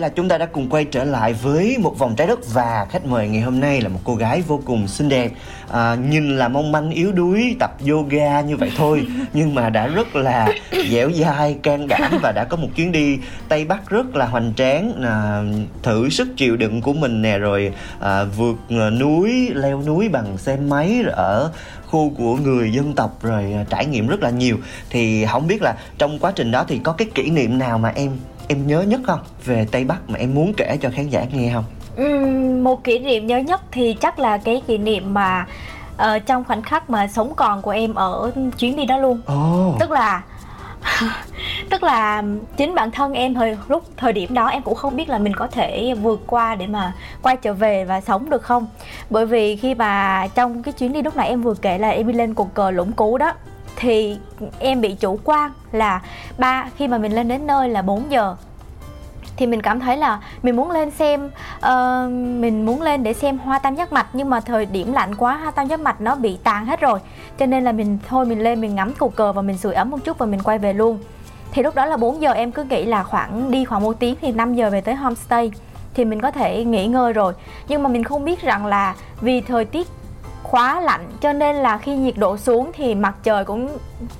[SPEAKER 1] Vậy là chúng ta đã cùng quay trở lại với một vòng trái đất và khách mời ngày hôm nay là một cô gái vô cùng xinh đẹp. À, Nhìn là mong manh yếu đuối tập yoga như vậy thôi Nhưng mà đã rất là dẻo dai, can đảm và đã có một chuyến đi Tây Bắc rất là hoành tráng. À, Thử sức chịu đựng của mình nè rồi à, vượt à, núi, leo núi bằng xe máy ở khu của người dân tộc rồi à, trải nghiệm rất là nhiều. Thì không biết là trong quá trình đó thì có cái kỷ niệm nào mà em em nhớ nhất không về Tây Bắc mà em muốn kể cho khán giả nghe không?
[SPEAKER 2] Ừm, một kỷ niệm nhớ nhất thì chắc là cái kỷ niệm mà ờ, trong khoảnh khắc mà sống còn của em ở chuyến đi đó luôn
[SPEAKER 1] Ồ.
[SPEAKER 2] tức là tức là chính bản thân em thời lúc thời điểm đó em cũng không biết là mình có thể vượt qua để mà quay trở về và sống được không bởi vì khi mà trong cái chuyến đi lúc nãy em vừa kể là em đi lên cột cờ lũng cú đó thì em bị chủ quan là ba khi mà mình lên đến nơi là 4 giờ. Thì mình cảm thấy là mình muốn lên xem uh, mình muốn lên để xem hoa tam giác mạch nhưng mà thời điểm lạnh quá hoa tam giác mạch nó bị tàn hết rồi. Cho nên là mình thôi mình lên mình ngắm cột cờ và mình sưởi ấm một chút và mình quay về luôn. Thì lúc đó là 4 giờ em cứ nghĩ là khoảng đi khoảng một tiếng thì 5 giờ về tới homestay. Thì mình có thể nghỉ ngơi rồi. Nhưng mà mình không biết rằng là vì thời tiết khóa lạnh cho nên là khi nhiệt độ xuống thì mặt trời cũng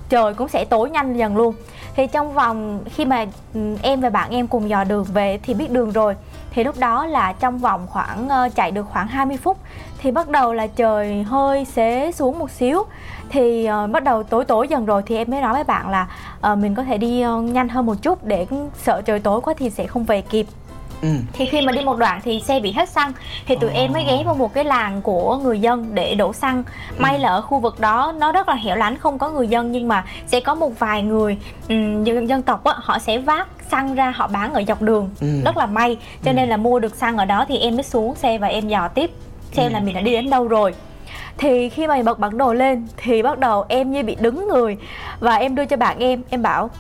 [SPEAKER 2] trời cũng sẽ tối nhanh dần luôn. Thì trong vòng khi mà ừ, em và bạn em cùng dò đường về thì biết đường rồi. Thì lúc đó là trong vòng khoảng ờ, chạy được khoảng 20 phút thì bắt đầu là trời hơi xế xuống một xíu. Thì uh, bắt đầu tối tối dần rồi thì em mới nói với bạn là uh, mình có thể đi uh, nhanh hơn một chút để sợ trời tối quá thì sẽ không về kịp.
[SPEAKER 1] Ừ.
[SPEAKER 2] thì khi mà đi một đoạn thì xe bị hết xăng thì tụi em mới ghé vào một cái làng của người dân để đổ xăng may là ở khu vực đó nó rất là hẻo lánh không có người dân nhưng mà sẽ có một vài người ừm, dân, dân tộc á, họ sẽ vác xăng ra họ bán ở dọc đường
[SPEAKER 1] Ừ.
[SPEAKER 2] rất là may cho
[SPEAKER 1] Ừ.
[SPEAKER 2] nên là mua được xăng ở đó thì em mới xuống xe và em dò tiếp xem
[SPEAKER 1] Ừ.
[SPEAKER 2] là mình đã đi đến đâu rồi thì khi mà bật bản đồ lên thì bắt đầu em như bị đứng người và em đưa cho bạn em em bảo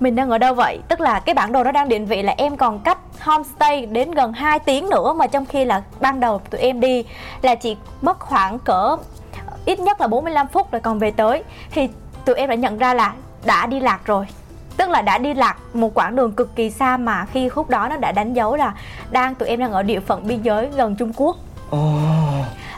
[SPEAKER 2] mình đang ở đâu vậy? Tức là cái bản đồ nó đang định vị là em còn cách homestay đến gần 2 tiếng nữa mà trong khi là ban đầu tụi em đi là chỉ mất khoảng cỡ ít nhất là 45 phút rồi còn về tới. Thì tụi em đã nhận ra là đã đi lạc rồi. Tức là đã đi lạc một quãng đường cực kỳ xa mà khi khúc đó nó đã đánh dấu là đang tụi em đang ở địa phận biên giới gần Trung Quốc.
[SPEAKER 1] Ồ.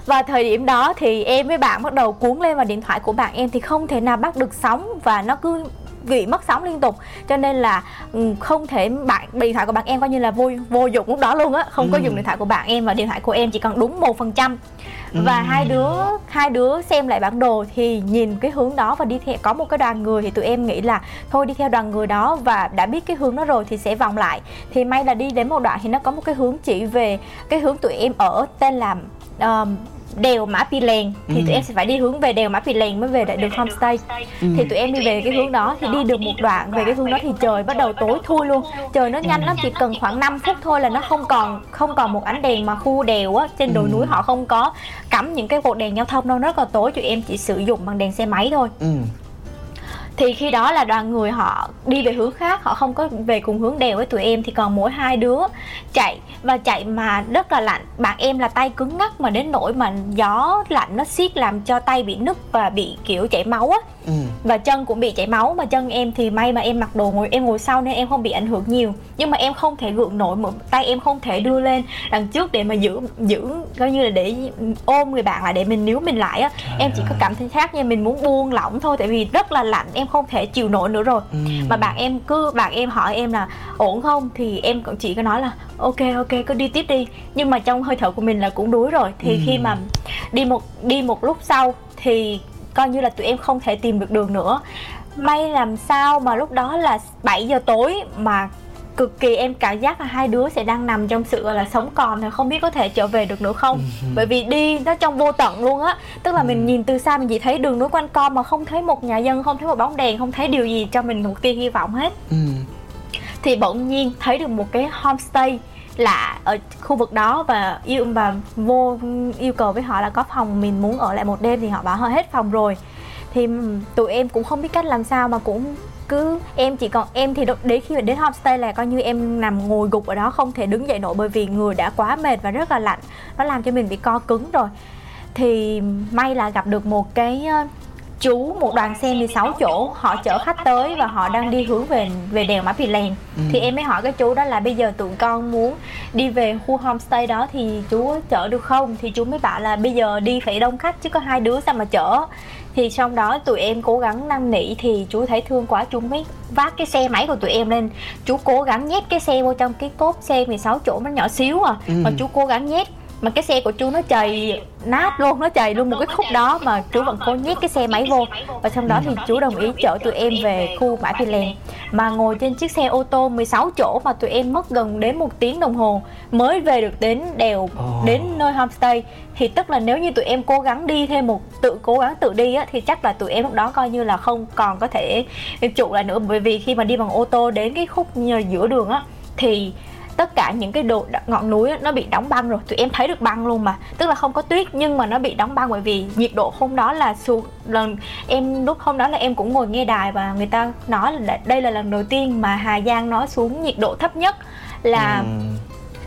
[SPEAKER 2] và thời điểm đó thì em với bạn bắt đầu cuốn lên vào điện thoại của bạn em thì không thể nào bắt được sóng và nó cứ bị mất sóng liên tục cho nên là ừ, không thể bạn điện thoại của bạn em coi như là vô vô dụng lúc đó luôn á không có
[SPEAKER 1] Ừ.
[SPEAKER 2] dùng điện thoại của bạn em và điện thoại của em chỉ còn đúng một phần trăm và
[SPEAKER 1] Ừ.
[SPEAKER 2] hai đứa hai đứa xem lại bản đồ thì nhìn cái hướng đó và đi theo có một cái đoàn người thì tụi em nghĩ là thôi đi theo đoàn người đó và đã biết cái hướng đó rồi thì sẽ vòng lại thì may là đi đến một đoạn thì nó có một cái hướng chỉ về cái hướng tụi em ở tên là um, đèo Mã Pì Lèng thì
[SPEAKER 1] Ừ.
[SPEAKER 2] tụi em sẽ phải đi hướng về đèo Mã Pì Lèng mới về lại được homestay
[SPEAKER 1] Ừ.
[SPEAKER 2] thì tụi em đi về cái hướng đó thì đi được một đoạn về cái hướng đó thì trời bắt đầu tối thui luôn trời nó nhanh lắm chỉ cần khoảng 5 phút thôi là nó không còn không còn một ánh đèn mà khu đèo á trên đồi
[SPEAKER 1] Ừ.
[SPEAKER 2] núi họ không có cắm những cái cột đèn giao thông đâu nó rất là tối tụi em chỉ sử dụng bằng đèn xe máy thôi
[SPEAKER 1] Ừ.
[SPEAKER 2] thì khi đó là đoàn người họ đi về hướng khác họ không có về cùng hướng đèo với tụi em thì còn mỗi hai đứa chạy. Và chạy mà rất là lạnh bạn em là tay cứng ngắc mà đến nỗi mà gió lạnh nó xiết làm cho tay bị nứt và bị kiểu chảy máu á.
[SPEAKER 1] Ừ.
[SPEAKER 2] và chân cũng bị chảy máu mà chân em thì may mà em mặc đồ ngồi em ngồi sau nên em không bị ảnh hưởng nhiều. Nhưng mà em không thể gượng nổi một tay em không thể đưa lên đằng trước để mà giữ giữ coi như là để ôm người bạn lại để mình níu mình lại á. Em chỉ có cảm thấy khác như mình muốn buông lỏng thôi tại vì rất là lạnh em không thể chịu nổi nữa rồi.
[SPEAKER 1] Ừ.
[SPEAKER 2] mà bạn em cứ bạn em hỏi em là ổn không? Thì em cũng chỉ có nói là ok ok cứ đi tiếp đi. Nhưng mà trong hơi thở của mình là cũng đuối rồi. Thì
[SPEAKER 1] Ừ.
[SPEAKER 2] khi mà đi một đi một lúc sau thì coi như là tụi em không thể tìm được đường nữa. May làm sao mà lúc đó là 7 giờ tối mà cực kỳ em cảm giác là hai đứa sẽ đang nằm trong sự gọi là sống còn thì không biết có thể trở về được nữa không? Bởi vì đi nó trong vô tận luôn á. Tức là mình nhìn từ xa mình chỉ thấy đường núi quanh co mà không thấy một nhà dân không thấy một bóng đèn không thấy điều gì cho mình một tia hy vọng hết.
[SPEAKER 1] Ừ.
[SPEAKER 2] thì bỗng nhiên thấy được một cái homestay lạ ở khu vực đó và yêu và vô yêu cầu với họ là có phòng mình muốn ở lại một đêm thì họ bảo họ hết phòng rồi. Thì tụi em cũng không biết cách làm sao mà cũng cứ em chỉ còn em thì đến khi mà đến homestay là coi như em nằm ngồi gục ở đó không thể đứng dậy nổi bởi vì người đã quá mệt và rất là lạnh. Nó làm cho mình bị co cứng rồi. Thì may là gặp được một cái chú một đoàn xe 16 chỗ. Họ chở khách tới và họ đang đi hướng về về đèo Mã Pì Lèng
[SPEAKER 1] Ừ.
[SPEAKER 2] thì em mới hỏi cái chú đó là bây giờ tụi con muốn đi về khu homestay đó thì chú chở được không? Thì chú mới bảo là bây giờ đi phải đông khách chứ có hai đứa sao mà chở thì trong đó tụi em cố gắng năn nỉ thì chú thấy thương quá chú mới vác cái xe máy của tụi em lên chú cố gắng nhét cái xe vô trong cái cốp xe 16 chỗ nó nhỏ xíu à
[SPEAKER 1] Ừ.
[SPEAKER 2] mà chú cố gắng nhét mà cái xe của chú nó chày nát luôn nó chày luôn một cái khúc đó mà chú vẫn cố nhét cái xe máy vô. Và trong đó thì chú đồng ý chở tụi em về khu bãi Phi Lèng mà ngồi trên chiếc xe ô tô 16 chỗ mà tụi em mất gần đến một tiếng đồng hồ mới về được đến đèo đến nơi homestay. Thì tức là nếu như tụi em cố gắng đi thêm một tự cố gắng tự đi á thì chắc là tụi em lúc đó coi như là không còn có thể trụ lại nữa. Bởi vì khi mà đi bằng ô tô đến cái khúc giữa đường á thì tất cả những cái đồ ngọn núi nó bị đóng băng rồi tụi em thấy được băng luôn mà tức là không có tuyết nhưng mà nó bị đóng băng bởi vì nhiệt độ hôm đó là xuống lần em lúc hôm đó là em cũng ngồi nghe đài và người ta nói là đây là lần đầu tiên mà Hà Giang nói xuống nhiệt độ thấp nhất là
[SPEAKER 1] Ừ.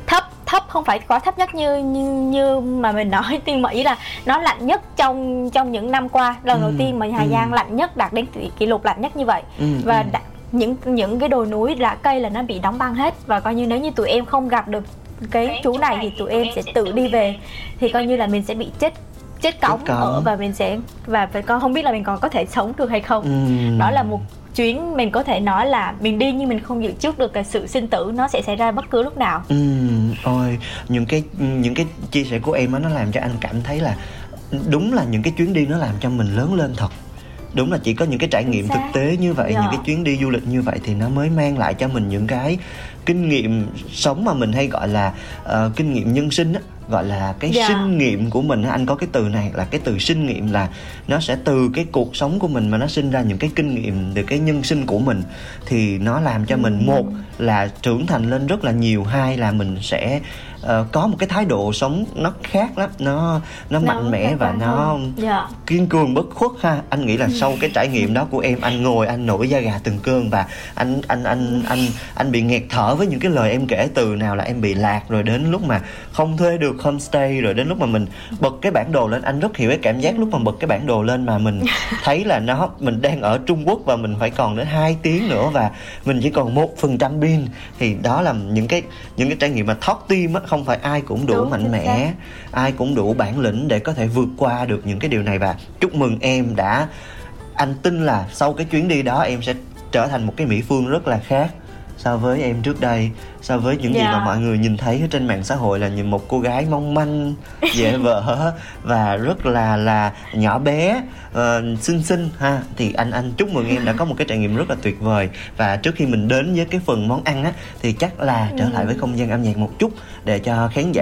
[SPEAKER 2] thấp thấp không phải quá thấp nhất như như như mà mình nói mà ý là nó lạnh nhất trong trong những năm qua lần đầu
[SPEAKER 1] Ừ,
[SPEAKER 2] tiên mà Hà
[SPEAKER 1] ừ.
[SPEAKER 2] Giang lạnh nhất đạt đến kỷ, kỷ lục lạnh nhất như vậy
[SPEAKER 1] Ừ,
[SPEAKER 2] và
[SPEAKER 1] ừ.
[SPEAKER 2] đã, những những cái đồi núi lá cây là nó bị đóng băng hết. Và coi như nếu như tụi em không gặp được cái chú này thì tụi em sẽ tự đi về. thì coi như là mình sẽ bị chết chết cống,
[SPEAKER 1] cống.
[SPEAKER 2] ở và mình sẽ và phải con không biết là mình còn có thể sống được hay không.
[SPEAKER 1] Ừ.
[SPEAKER 2] đó là một chuyến mình có thể nói là mình đi nhưng mình không dự trước được cái sự sinh tử nó sẽ xảy ra bất cứ lúc nào.
[SPEAKER 1] Ừ, ôi những cái những cái chia sẻ của em á nó làm cho anh cảm thấy là đúng là những cái chuyến đi nó làm cho mình lớn lên thật đúng là chỉ có những cái trải nghiệm thực tế như vậy
[SPEAKER 2] Dạ.
[SPEAKER 1] những cái chuyến đi du lịch như vậy thì nó mới mang lại cho mình những cái kinh nghiệm sống mà mình hay gọi là ờ, kinh nghiệm nhân sinh á gọi là cái
[SPEAKER 2] Dạ.
[SPEAKER 1] sinh nghiệm của mình anh có cái từ này là cái từ sinh nghiệm là nó sẽ từ cái cuộc sống của mình mà nó sinh ra những cái kinh nghiệm từ cái nhân sinh của mình thì nó làm cho mình một là trưởng thành lên rất là nhiều hai là mình sẽ ờ, có một cái thái độ sống nó khác lắm nó nó mạnh mẽ và nó
[SPEAKER 2] hơn. dạ.
[SPEAKER 1] kiên cường bất khuất ha. Anh nghĩ là sau cái trải nghiệm đó của em anh ngồi anh nổi da gà từng cơn và anh anh anh anh anh bị nghẹt thở với những cái lời em kể từ nào là em bị lạc rồi đến lúc mà không thuê được homestay rồi đến lúc mà mình bật cái bản đồ lên. Anh rất hiểu cái cảm giác lúc mà bật cái bản đồ lên mà mình thấy là nó mình đang ở Trung Quốc và mình phải còn đến 2 tiếng nữa và mình chỉ còn một phần trăm pin. Thì đó là những cái những cái trải nghiệm mà thoát tim á không phải ai cũng đủ
[SPEAKER 2] Đúng,
[SPEAKER 1] mạnh mẽ
[SPEAKER 2] xác.
[SPEAKER 1] ai cũng đủ bản lĩnh để có thể vượt qua được những cái điều này và chúc mừng em đã anh tin là sau cái chuyến đi đó em sẽ trở thành một cái mỹ phương rất là khác so với em trước đây so với những gì
[SPEAKER 2] Dạ.
[SPEAKER 1] mà mọi người nhìn thấy ở trên mạng xã hội là nhìn một cô gái mong manh dễ vỡ và rất là là nhỏ bé ờ, xinh xinh ha. Thì anh anh chúc mừng em đã có một cái trải nghiệm rất là tuyệt vời. Và trước khi mình đến với cái phần món ăn á thì chắc là trở lại với không gian âm nhạc một chút để cho khán giả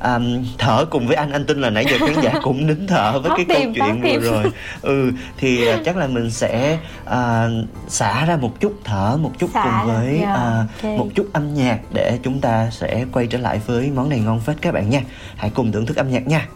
[SPEAKER 2] Dạ.
[SPEAKER 1] um, thở cùng với anh. Anh tin là nãy giờ khán giả cũng nín thở với cái câu
[SPEAKER 2] tim, thoát
[SPEAKER 1] chuyện vừa rồi. Ừ thì uh, chắc là mình sẽ uh, xả ra một chút thở một chút
[SPEAKER 2] Xả
[SPEAKER 1] cùng với
[SPEAKER 2] dạ,
[SPEAKER 1] uh,
[SPEAKER 2] ok.
[SPEAKER 1] một chút âm nhạc để chúng ta sẽ quay trở lại với món này ngon phết các bạn nha hãy cùng thưởng thức âm nhạc nha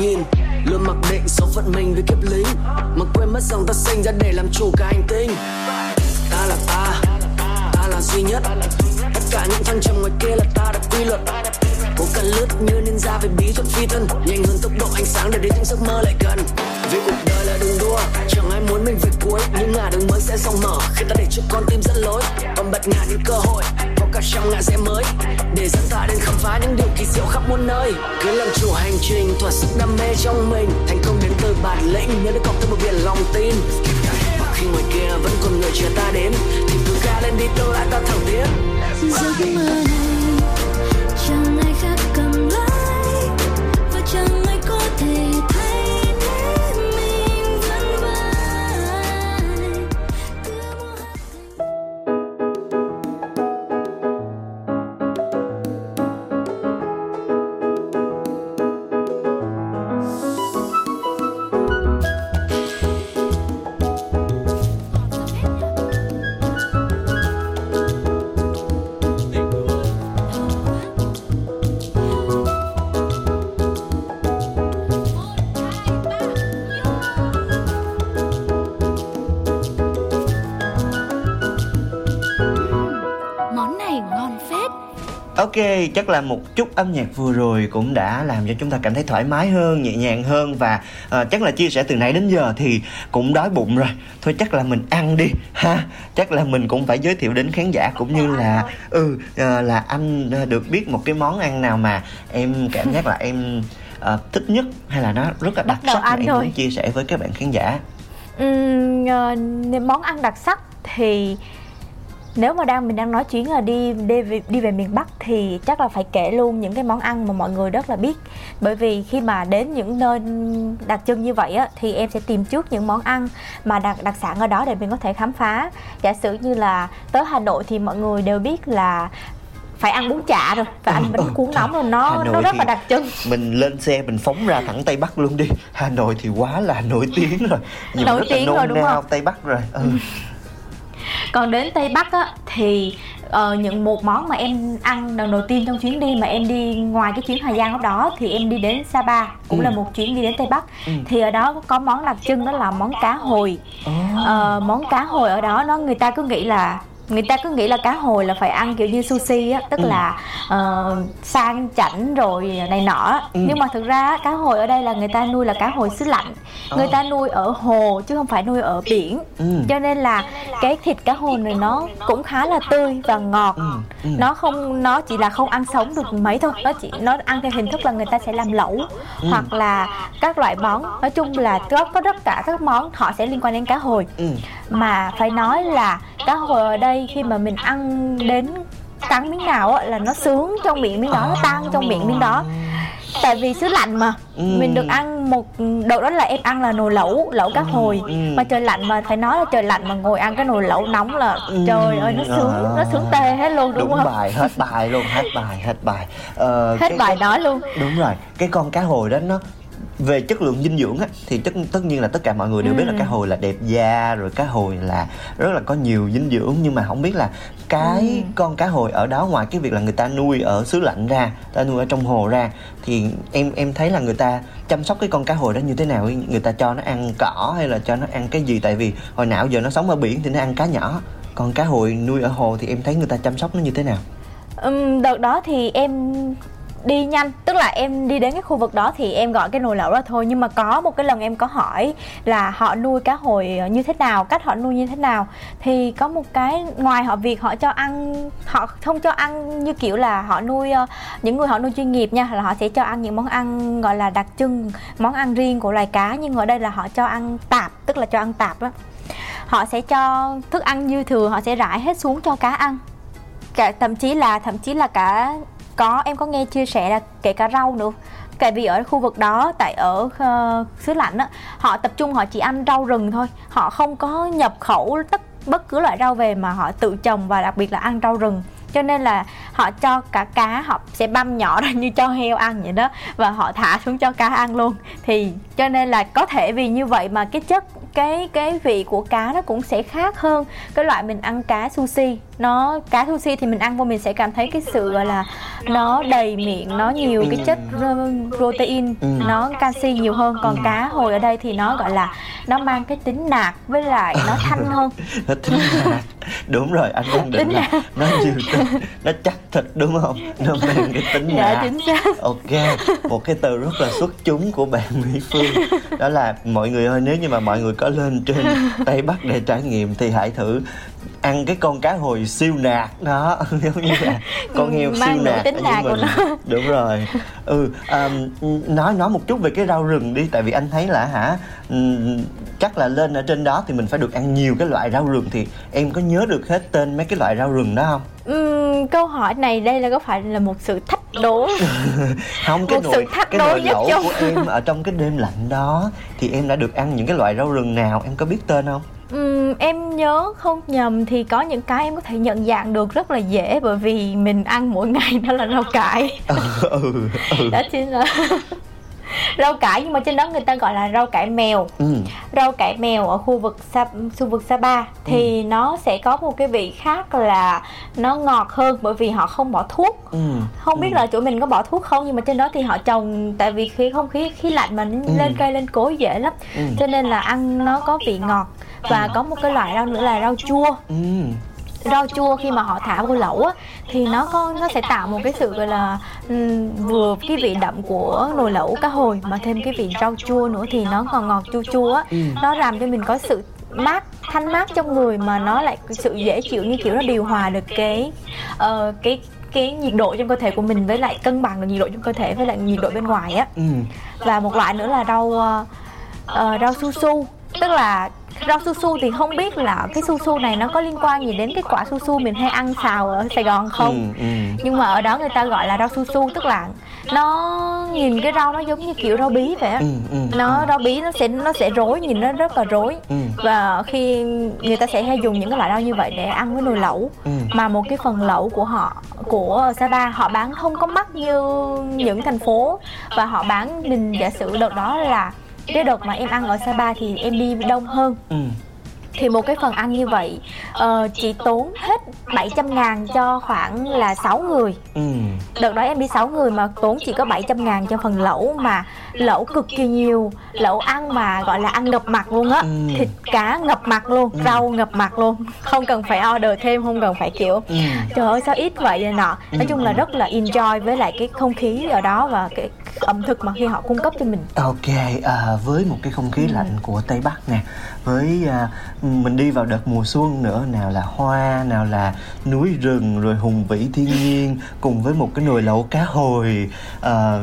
[SPEAKER 3] nhìn. Luôn mặc định, số phận mình với kiếp lính. Mà quên mất rằng ta sinh ra để làm chủ cả hành tinh. Ta là ta ta là duy nhất. Tất cả những thăng trầm ngoài kia là ta đã quy luật. Cố cần lướt như nên ra về bí thuật phi thân. Nhanh hơn tốc độ ánh sáng để đến những giấc mơ lại gần. Vì cuộc đời là đường đua, chẳng ai muốn mình về cuối. Nhưng ngả đường mới sẽ rộng mở. Khi ta để cho con tim dẫn lối còn bật ngả những cơ hội cả trong ngã rẽ mới. Để dẫn ta đến khám phá những điều kỳ diệu khắp muôn nơi. Cứ làm chủ hành trình, thỏa sức đam mê trong mình. Thành công đến từ bản lĩnh, nhớ được cộng thêm một biển lòng tin. Và khi ngoài kia vẫn còn người chờ ta đến, thì cứ ga lên đi, đâu lại ta thẳng tiến.
[SPEAKER 4] Giấc mơ này chẳng ai khác cả
[SPEAKER 1] Ok, chắc là một chút âm nhạc vừa rồi cũng đã làm cho chúng ta cảm thấy thoải mái hơn, nhẹ nhàng hơn và ờ, chắc là chia sẻ từ nãy đến giờ thì cũng đói bụng rồi. Thôi chắc là mình ăn đi ha. Chắc là mình cũng phải giới thiệu đến khán giả cũng như là ừ ờ, là anh ờ, được biết một cái món ăn nào mà em cảm giác là em ờ, thích nhất hay là nó rất là đặc sắc mà em muốn chia sẻ với các bạn khán giả.
[SPEAKER 2] Ừm, ờ, món ăn đặc sắc thì nếu mà đang mình đang nói chuyến là đi đi về, đi về miền Bắc thì chắc là phải kể luôn những cái món ăn mà mọi người rất là biết bởi vì khi mà đến những nơi đặc trưng như vậy á thì em sẽ tìm trước những món ăn mà đặc đặc sản ở đó để mình có thể khám phá giả sử như là tới Hà Nội thì mọi người đều biết là phải ăn bún chả rồi phải ăn bánh cuốn nóng rồi
[SPEAKER 1] Hà
[SPEAKER 2] nó
[SPEAKER 1] Nội
[SPEAKER 2] nó rất là đặc trưng
[SPEAKER 1] Mình lên xe mình phóng ra thẳng Tây Bắc luôn đi. Hà Nội thì quá là nổi tiếng rồi.
[SPEAKER 2] Nổi tiếng rồi, đúng không?
[SPEAKER 1] Tây Bắc rồi. Ừ.
[SPEAKER 2] còn đến tây bắc á thì ờ, những một món mà em ăn lần đầu tiên trong chuyến đi mà em đi ngoài cái chuyến Hà Giang lúc đó thì em đi đến Sapa cũng
[SPEAKER 1] Ừ.
[SPEAKER 2] là một chuyến đi đến tây bắc
[SPEAKER 1] Ừ.
[SPEAKER 2] thì ở đó có món đặc trưng đó là món cá hồi Ờ, món cá hồi ở đó nó người ta cứ nghĩ là người ta cứ nghĩ là cá hồi là phải ăn kiểu như sushi á tức
[SPEAKER 1] Ừ.
[SPEAKER 2] là ờ, sang chảnh rồi này nọ.
[SPEAKER 1] Ừ.
[SPEAKER 2] nhưng mà thực ra cá hồi ở đây là người ta nuôi là cá hồi xứ lạnh người
[SPEAKER 1] Ờ.
[SPEAKER 2] ta nuôi ở hồ chứ không phải nuôi ở biển
[SPEAKER 1] Ừ.
[SPEAKER 2] cho nên là cái thịt cá hồi này nó cũng khá là tươi và ngọt
[SPEAKER 1] Ừ. Ừ.
[SPEAKER 2] nó không nó chỉ là không ăn sống được mấy thôi nó chỉ nó ăn theo hình thức là người ta sẽ làm lẩu
[SPEAKER 1] Ừ.
[SPEAKER 2] hoặc là các loại món nói chung là có có tất cả các món họ sẽ liên quan đến cá hồi
[SPEAKER 1] Ừ.
[SPEAKER 2] mà phải nói là cá hồi ở đây khi mà mình ăn đến cắn miếng nào á, là nó sướng trong miệng miếng đó nó tan trong miệng miếng đó tại vì xứ lạnh mà
[SPEAKER 1] Ừ.
[SPEAKER 2] mình được ăn một đợt đó là em ăn là nồi lẩu lẩu cá hồi
[SPEAKER 1] Ừ.
[SPEAKER 2] mà trời lạnh mà phải nói là trời lạnh mà ngồi ăn cái nồi lẩu nóng là
[SPEAKER 1] Ừ.
[SPEAKER 2] trời ơi nó sướng
[SPEAKER 1] À.
[SPEAKER 2] nó sướng tê hết luôn đúng,
[SPEAKER 1] đúng
[SPEAKER 2] không
[SPEAKER 1] bài hết bài luôn hết bài hết bài ờ,
[SPEAKER 2] hết
[SPEAKER 1] cái-
[SPEAKER 2] bài
[SPEAKER 1] cái-
[SPEAKER 2] nói luôn
[SPEAKER 1] đúng rồi cái con cá hồi đó nó về chất lượng dinh dưỡng á thì tất tất nhiên là tất cả mọi người đều biết là
[SPEAKER 2] Ừ.
[SPEAKER 1] cá hồi là đẹp da rồi cá hồi là rất là có nhiều dinh dưỡng. Nhưng mà không biết là cái
[SPEAKER 2] Ừ.
[SPEAKER 1] con cá hồi ở đó ngoài cái việc là người ta nuôi ở xứ lạnh ra ta nuôi ở trong hồ ra thì em em thấy là người ta chăm sóc cái con cá hồi đó như thế nào người ta cho nó ăn cỏ hay là cho nó ăn cái gì? Tại vì hồi nào giờ nó sống ở biển thì nó ăn cá nhỏ. Còn cá hồi nuôi ở hồ thì em thấy người ta chăm sóc nó như thế nào?
[SPEAKER 2] Ừm, đợt đó thì em đi nhanh. Tức là em đi đến cái khu vực đó thì em gọi cái nồi lẩu đó thôi. Nhưng mà có một cái lần em có hỏi là họ nuôi cá hồi như thế nào, cách họ nuôi như thế nào. Thì có một cái ngoài họ việc họ cho ăn, họ không cho ăn như kiểu là họ nuôi ờ, những người họ nuôi chuyên nghiệp nha, là họ sẽ cho ăn những món ăn gọi là đặc trưng, món ăn riêng của loài cá. Nhưng ở đây là họ cho ăn tạp, tức là cho ăn tạp á. Họ sẽ cho thức ăn dư thừa, họ sẽ rải hết xuống cho cá ăn. Cả thậm chí là, thậm chí là cả có em có nghe chia sẻ là kể cả rau nữa. Tại vì ở khu vực đó tại ở uh, xứ lạnh á họ tập trung họ chỉ ăn rau rừng thôi. Họ không có nhập khẩu tất bất cứ loại rau về mà họ tự trồng và đặc biệt là ăn rau rừng. Cho nên là họ cho cả cá họ sẽ băm nhỏ ra như cho heo ăn vậy đó và họ thả xuống cho cá ăn luôn. Thì cho nên là có thể vì như vậy mà cái chất cái cái vị của cá nó cũng sẽ khác hơn cái loại mình ăn cá sushi. Nó cá sushi thì mình ăn vô mình sẽ cảm thấy cái sự gọi là nó đầy miệng nó nhiều cái chất ro- protein
[SPEAKER 1] Ừ.
[SPEAKER 2] nó canxi nhiều hơn. Còn cá hồi ở đây thì nó gọi là nó mang cái tính nạc với lại nó thanh hơn.
[SPEAKER 1] Nó tính nạc. Đúng rồi anh đang định
[SPEAKER 2] Tính
[SPEAKER 1] là nó nhiều tính nó chắc thịt đúng không? Nó mang cái tính
[SPEAKER 2] dạ
[SPEAKER 1] nạc. ok một cái từ rất là xuất chúng của bạn mỹ phương đó là mọi người ơi nếu như mà mọi người có lên trên tây bắc để trải nghiệm thì hãy thử ăn cái con cá hồi siêu nạc đó. Giống như là con heo siêu nạc
[SPEAKER 2] tính nạc của
[SPEAKER 1] mình
[SPEAKER 2] nó.
[SPEAKER 1] đúng rồi. Ừ um, nói nói một chút về cái rau rừng đi tại vì anh thấy là hả ừm, chắc là lên ở trên đó thì mình phải được ăn nhiều cái loại rau rừng thì em có nhớ được hết tên mấy cái loại rau rừng đó không?
[SPEAKER 2] Ừm, câu hỏi này đây là có phải là một sự thách đố
[SPEAKER 1] không cái
[SPEAKER 2] Một sự
[SPEAKER 1] nồi
[SPEAKER 2] thách
[SPEAKER 1] cái nồi lẩu
[SPEAKER 2] trong-
[SPEAKER 1] của em ở trong cái đêm lạnh đó thì em đã được ăn những cái loại rau rừng nào? Em có biết tên không?
[SPEAKER 2] Ừm, em nhớ không nhầm thì có những cái em có thể nhận dạng được rất là dễ bởi vì mình ăn mỗi ngày đó là rau cải.
[SPEAKER 1] Ừ ừ ừ.
[SPEAKER 2] Đó chính là rau cải nhưng mà trên đó người ta gọi là rau cải mèo.
[SPEAKER 1] Ừ.
[SPEAKER 2] Rau cải mèo ở khu vực Sa, khu vực Sapa thì nó sẽ có một cái vị khác là nó ngọt hơn bởi vì họ không bỏ thuốc.
[SPEAKER 1] Ừ.
[SPEAKER 2] Không biết là chỗ mình có bỏ thuốc không nhưng mà trên đó thì họ trồng tại vì khí không khí khí lạnh mà
[SPEAKER 1] Ừ.
[SPEAKER 2] lên cây lên cối dễ lắm.
[SPEAKER 1] Ừ.
[SPEAKER 2] cho nên là ăn nó có vị ngọt và có một cái loại rau nữa là rau chua.
[SPEAKER 1] Ừ
[SPEAKER 2] rau chua khi mà họ thả vô lẩu á thì nó có nó sẽ tạo một cái sự gọi là vừa cái vị đậm của nồi lẩu cá hồi mà thêm cái vị rau chua nữa thì nó còn ngọt chua chua á.
[SPEAKER 1] Ừ.
[SPEAKER 2] nó làm cho mình có sự mát thanh mát trong người mà nó lại sự dễ chịu như kiểu nó điều hòa được cái ờ, cái cái nhiệt độ trong cơ thể của mình với lại cân bằng được nhiệt độ trong cơ thể với lại nhiệt độ bên ngoài á.
[SPEAKER 1] Ừ.
[SPEAKER 2] Và một loại nữa là rau ờ, rau su su tức là rau su su thì không biết là cái su su này nó có liên quan gì đến cái quả su su mình hay ăn xào ở Sài Gòn không?
[SPEAKER 1] ừ. Ừ
[SPEAKER 2] nhưng mà ở đó người ta gọi là rau su su tức là nó nhìn cái rau nó giống như kiểu rau bí vậy á.
[SPEAKER 1] Ừ ừ
[SPEAKER 2] nó rau bí nó sẽ nó sẽ rối nhìn nó rất là rối.
[SPEAKER 1] Ừ.
[SPEAKER 2] Và khi người ta sẽ hay dùng những cái loại rau như vậy để ăn với nồi lẩu.
[SPEAKER 1] Ừ.
[SPEAKER 2] Mà một cái phần lẩu của họ của Sapa họ bán không có mắc như những thành phố. Và họ bán mình giả sử đợt đó là cái đợt mà em ăn ở Sapa thì em đi đông hơn.
[SPEAKER 1] Ừ.
[SPEAKER 2] Thì một cái phần ăn như vậy ờ, chỉ tốn hết 700 ngàn cho khoảng là 6 người.
[SPEAKER 1] Ừ.
[SPEAKER 2] Đợt đó em đi 6 người mà tốn chỉ có 700 ngàn cho phần lẩu mà lẩu cực kỳ nhiều. Lẩu ăn mà gọi là ăn ngập mặt luôn á.
[SPEAKER 1] Ừ.
[SPEAKER 2] Thịt cá ngập mặt luôn, rau ngập mặt luôn. Không cần phải order thêm, không cần phải kiểu
[SPEAKER 1] ừ.
[SPEAKER 2] Trời ơi sao ít vậy này nọ. Nói chung là rất là enjoy với lại cái không khí ở đó và cái ẩm thực mà khi họ cung cấp cho mình.
[SPEAKER 1] Ok, à, với một cái không khí lạnh của Tây Bắc nè Với à, mình đi vào đợt mùa xuân nữa Nào là hoa, nào là núi rừng Rồi hùng vĩ thiên nhiên Cùng với một cái nồi lẩu cá hồi à,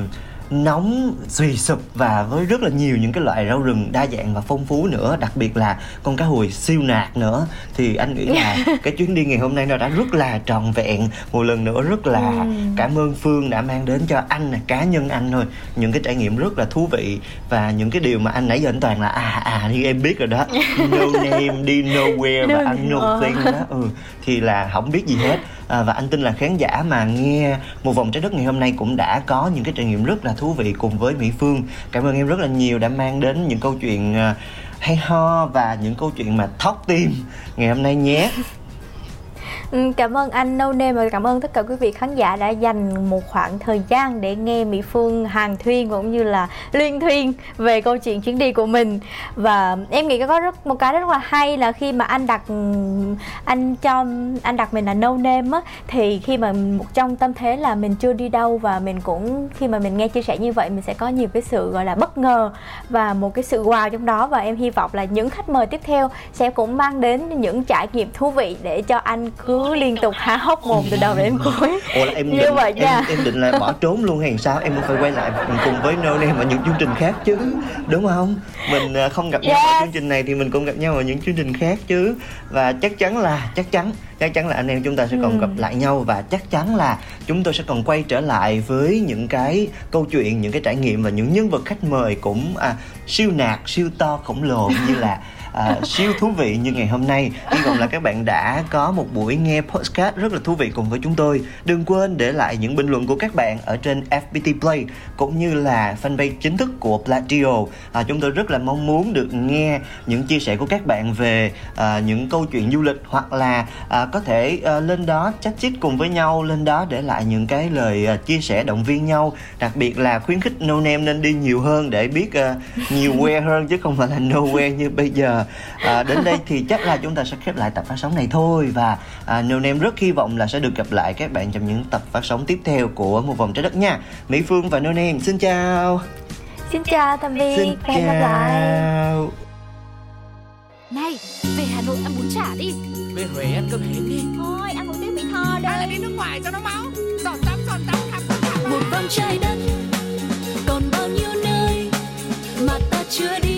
[SPEAKER 1] nóng xùy sụp và với rất là nhiều những cái loại rau rừng đa dạng và phong phú nữa đặc biệt là con cá hồi siêu nạc nữa. Thì anh nghĩ là cái chuyến đi ngày hôm nay nó đã rất là trọn vẹn. Một lần nữa rất là cảm ơn phương đã mang đến cho anh nè cá nhân anh thôi. Những cái trải nghiệm rất là thú vị và những cái điều mà anh nãy giờ anh toàn là à à như em biết rồi đó. No name đi nowhere và ăn
[SPEAKER 2] ờ.
[SPEAKER 1] nothing đó. Ừ thì là không biết gì hết à, và anh tin là khán giả mà nghe một vòng trái đất ngày hôm nay cũng đã có những cái trải nghiệm rất là thú vị cùng với mỹ phương. Cảm ơn em rất là nhiều đã mang đến những câu chuyện à, hay ho và những câu chuyện mà thót tim ngày hôm nay nhé.
[SPEAKER 2] Ừ, cảm ơn anh No Name và cảm ơn tất cả quý vị khán giả đã dành một khoảng thời gian để nghe Mỹ Phương Hàng Thuyên cũng như là Liên Thuyên về câu chuyện chuyến đi của mình. Và em nghĩ có rất, một cái rất là hay là khi mà anh đặt, anh cho, anh đặt mình là No Name á, thì khi mà một trong tâm thế là mình chưa đi đâu và mình cũng, khi mà mình nghe chia sẻ như vậy, mình sẽ có nhiều cái sự, gọi là, bất ngờ và một cái sự wow trong đó. Và em hy vọng là những khách mời tiếp theo sẽ cũng mang đến những trải nghiệm thú vị để cho anh cứ liên tục há hốc mồm từ đầu đến cuối
[SPEAKER 1] Ủa là em
[SPEAKER 2] Như
[SPEAKER 1] định,
[SPEAKER 2] vậy nha.
[SPEAKER 1] em, định là bỏ trốn luôn hay sao em phải quay lại cùng với No Name ở những chương trình khác chứ đúng không mình à, không gặp nhau ở
[SPEAKER 2] Yes.
[SPEAKER 1] chương trình này thì mình cũng gặp nhau ở những chương trình khác chứ và chắc chắn là chắc chắn chắc chắn là anh em chúng ta sẽ còn
[SPEAKER 2] Ừ.
[SPEAKER 1] gặp lại nhau và chắc chắn là chúng tôi sẽ còn quay trở lại với những cái câu chuyện những cái trải nghiệm và những nhân vật khách mời cũng à, siêu nạc siêu to khổng lồ như là à, siêu thú vị như ngày hôm nay. Hy vọng là các bạn đã có một buổi nghe podcast rất là thú vị cùng với chúng tôi. Đừng quên để lại những bình luận của các bạn ở trên FPT Play cũng như là fanpage chính thức của Pladio à, chúng tôi rất là mong muốn được nghe những chia sẻ của các bạn về à, những câu chuyện du lịch hoặc là à, có thể à, lên đó chat chít cùng với nhau lên đó để lại những cái lời à, chia sẻ động viên nhau. Đặc biệt là khuyến khích no name nên đi nhiều hơn để biết à, nhiều where hơn chứ không phải là nowhere như bây giờ à, đến đây thì chắc là chúng ta sẽ khép lại tập phát sóng này thôi. Và à, Nêu Nem rất hy vọng là sẽ được gặp lại các bạn trong những tập phát sóng tiếp theo của một vòng trái đất nha. Mỹ Phương và Nêu Nem xin chào.
[SPEAKER 2] Xin chào tạm biệt
[SPEAKER 1] xin
[SPEAKER 2] và hẹn gặp lại.
[SPEAKER 5] này về Hà Nội ăn bún chả đi.
[SPEAKER 6] Về Huế ăn cơm hến đi.
[SPEAKER 4] Thôi ăn một tiếng mỹ tho
[SPEAKER 5] đây. Ai
[SPEAKER 4] là
[SPEAKER 5] đi nước ngoài cho nó máu. Giòn tắm giòn tắm khắp
[SPEAKER 4] một vòng trái đất còn bao nhiêu nơi mà ta chưa đi?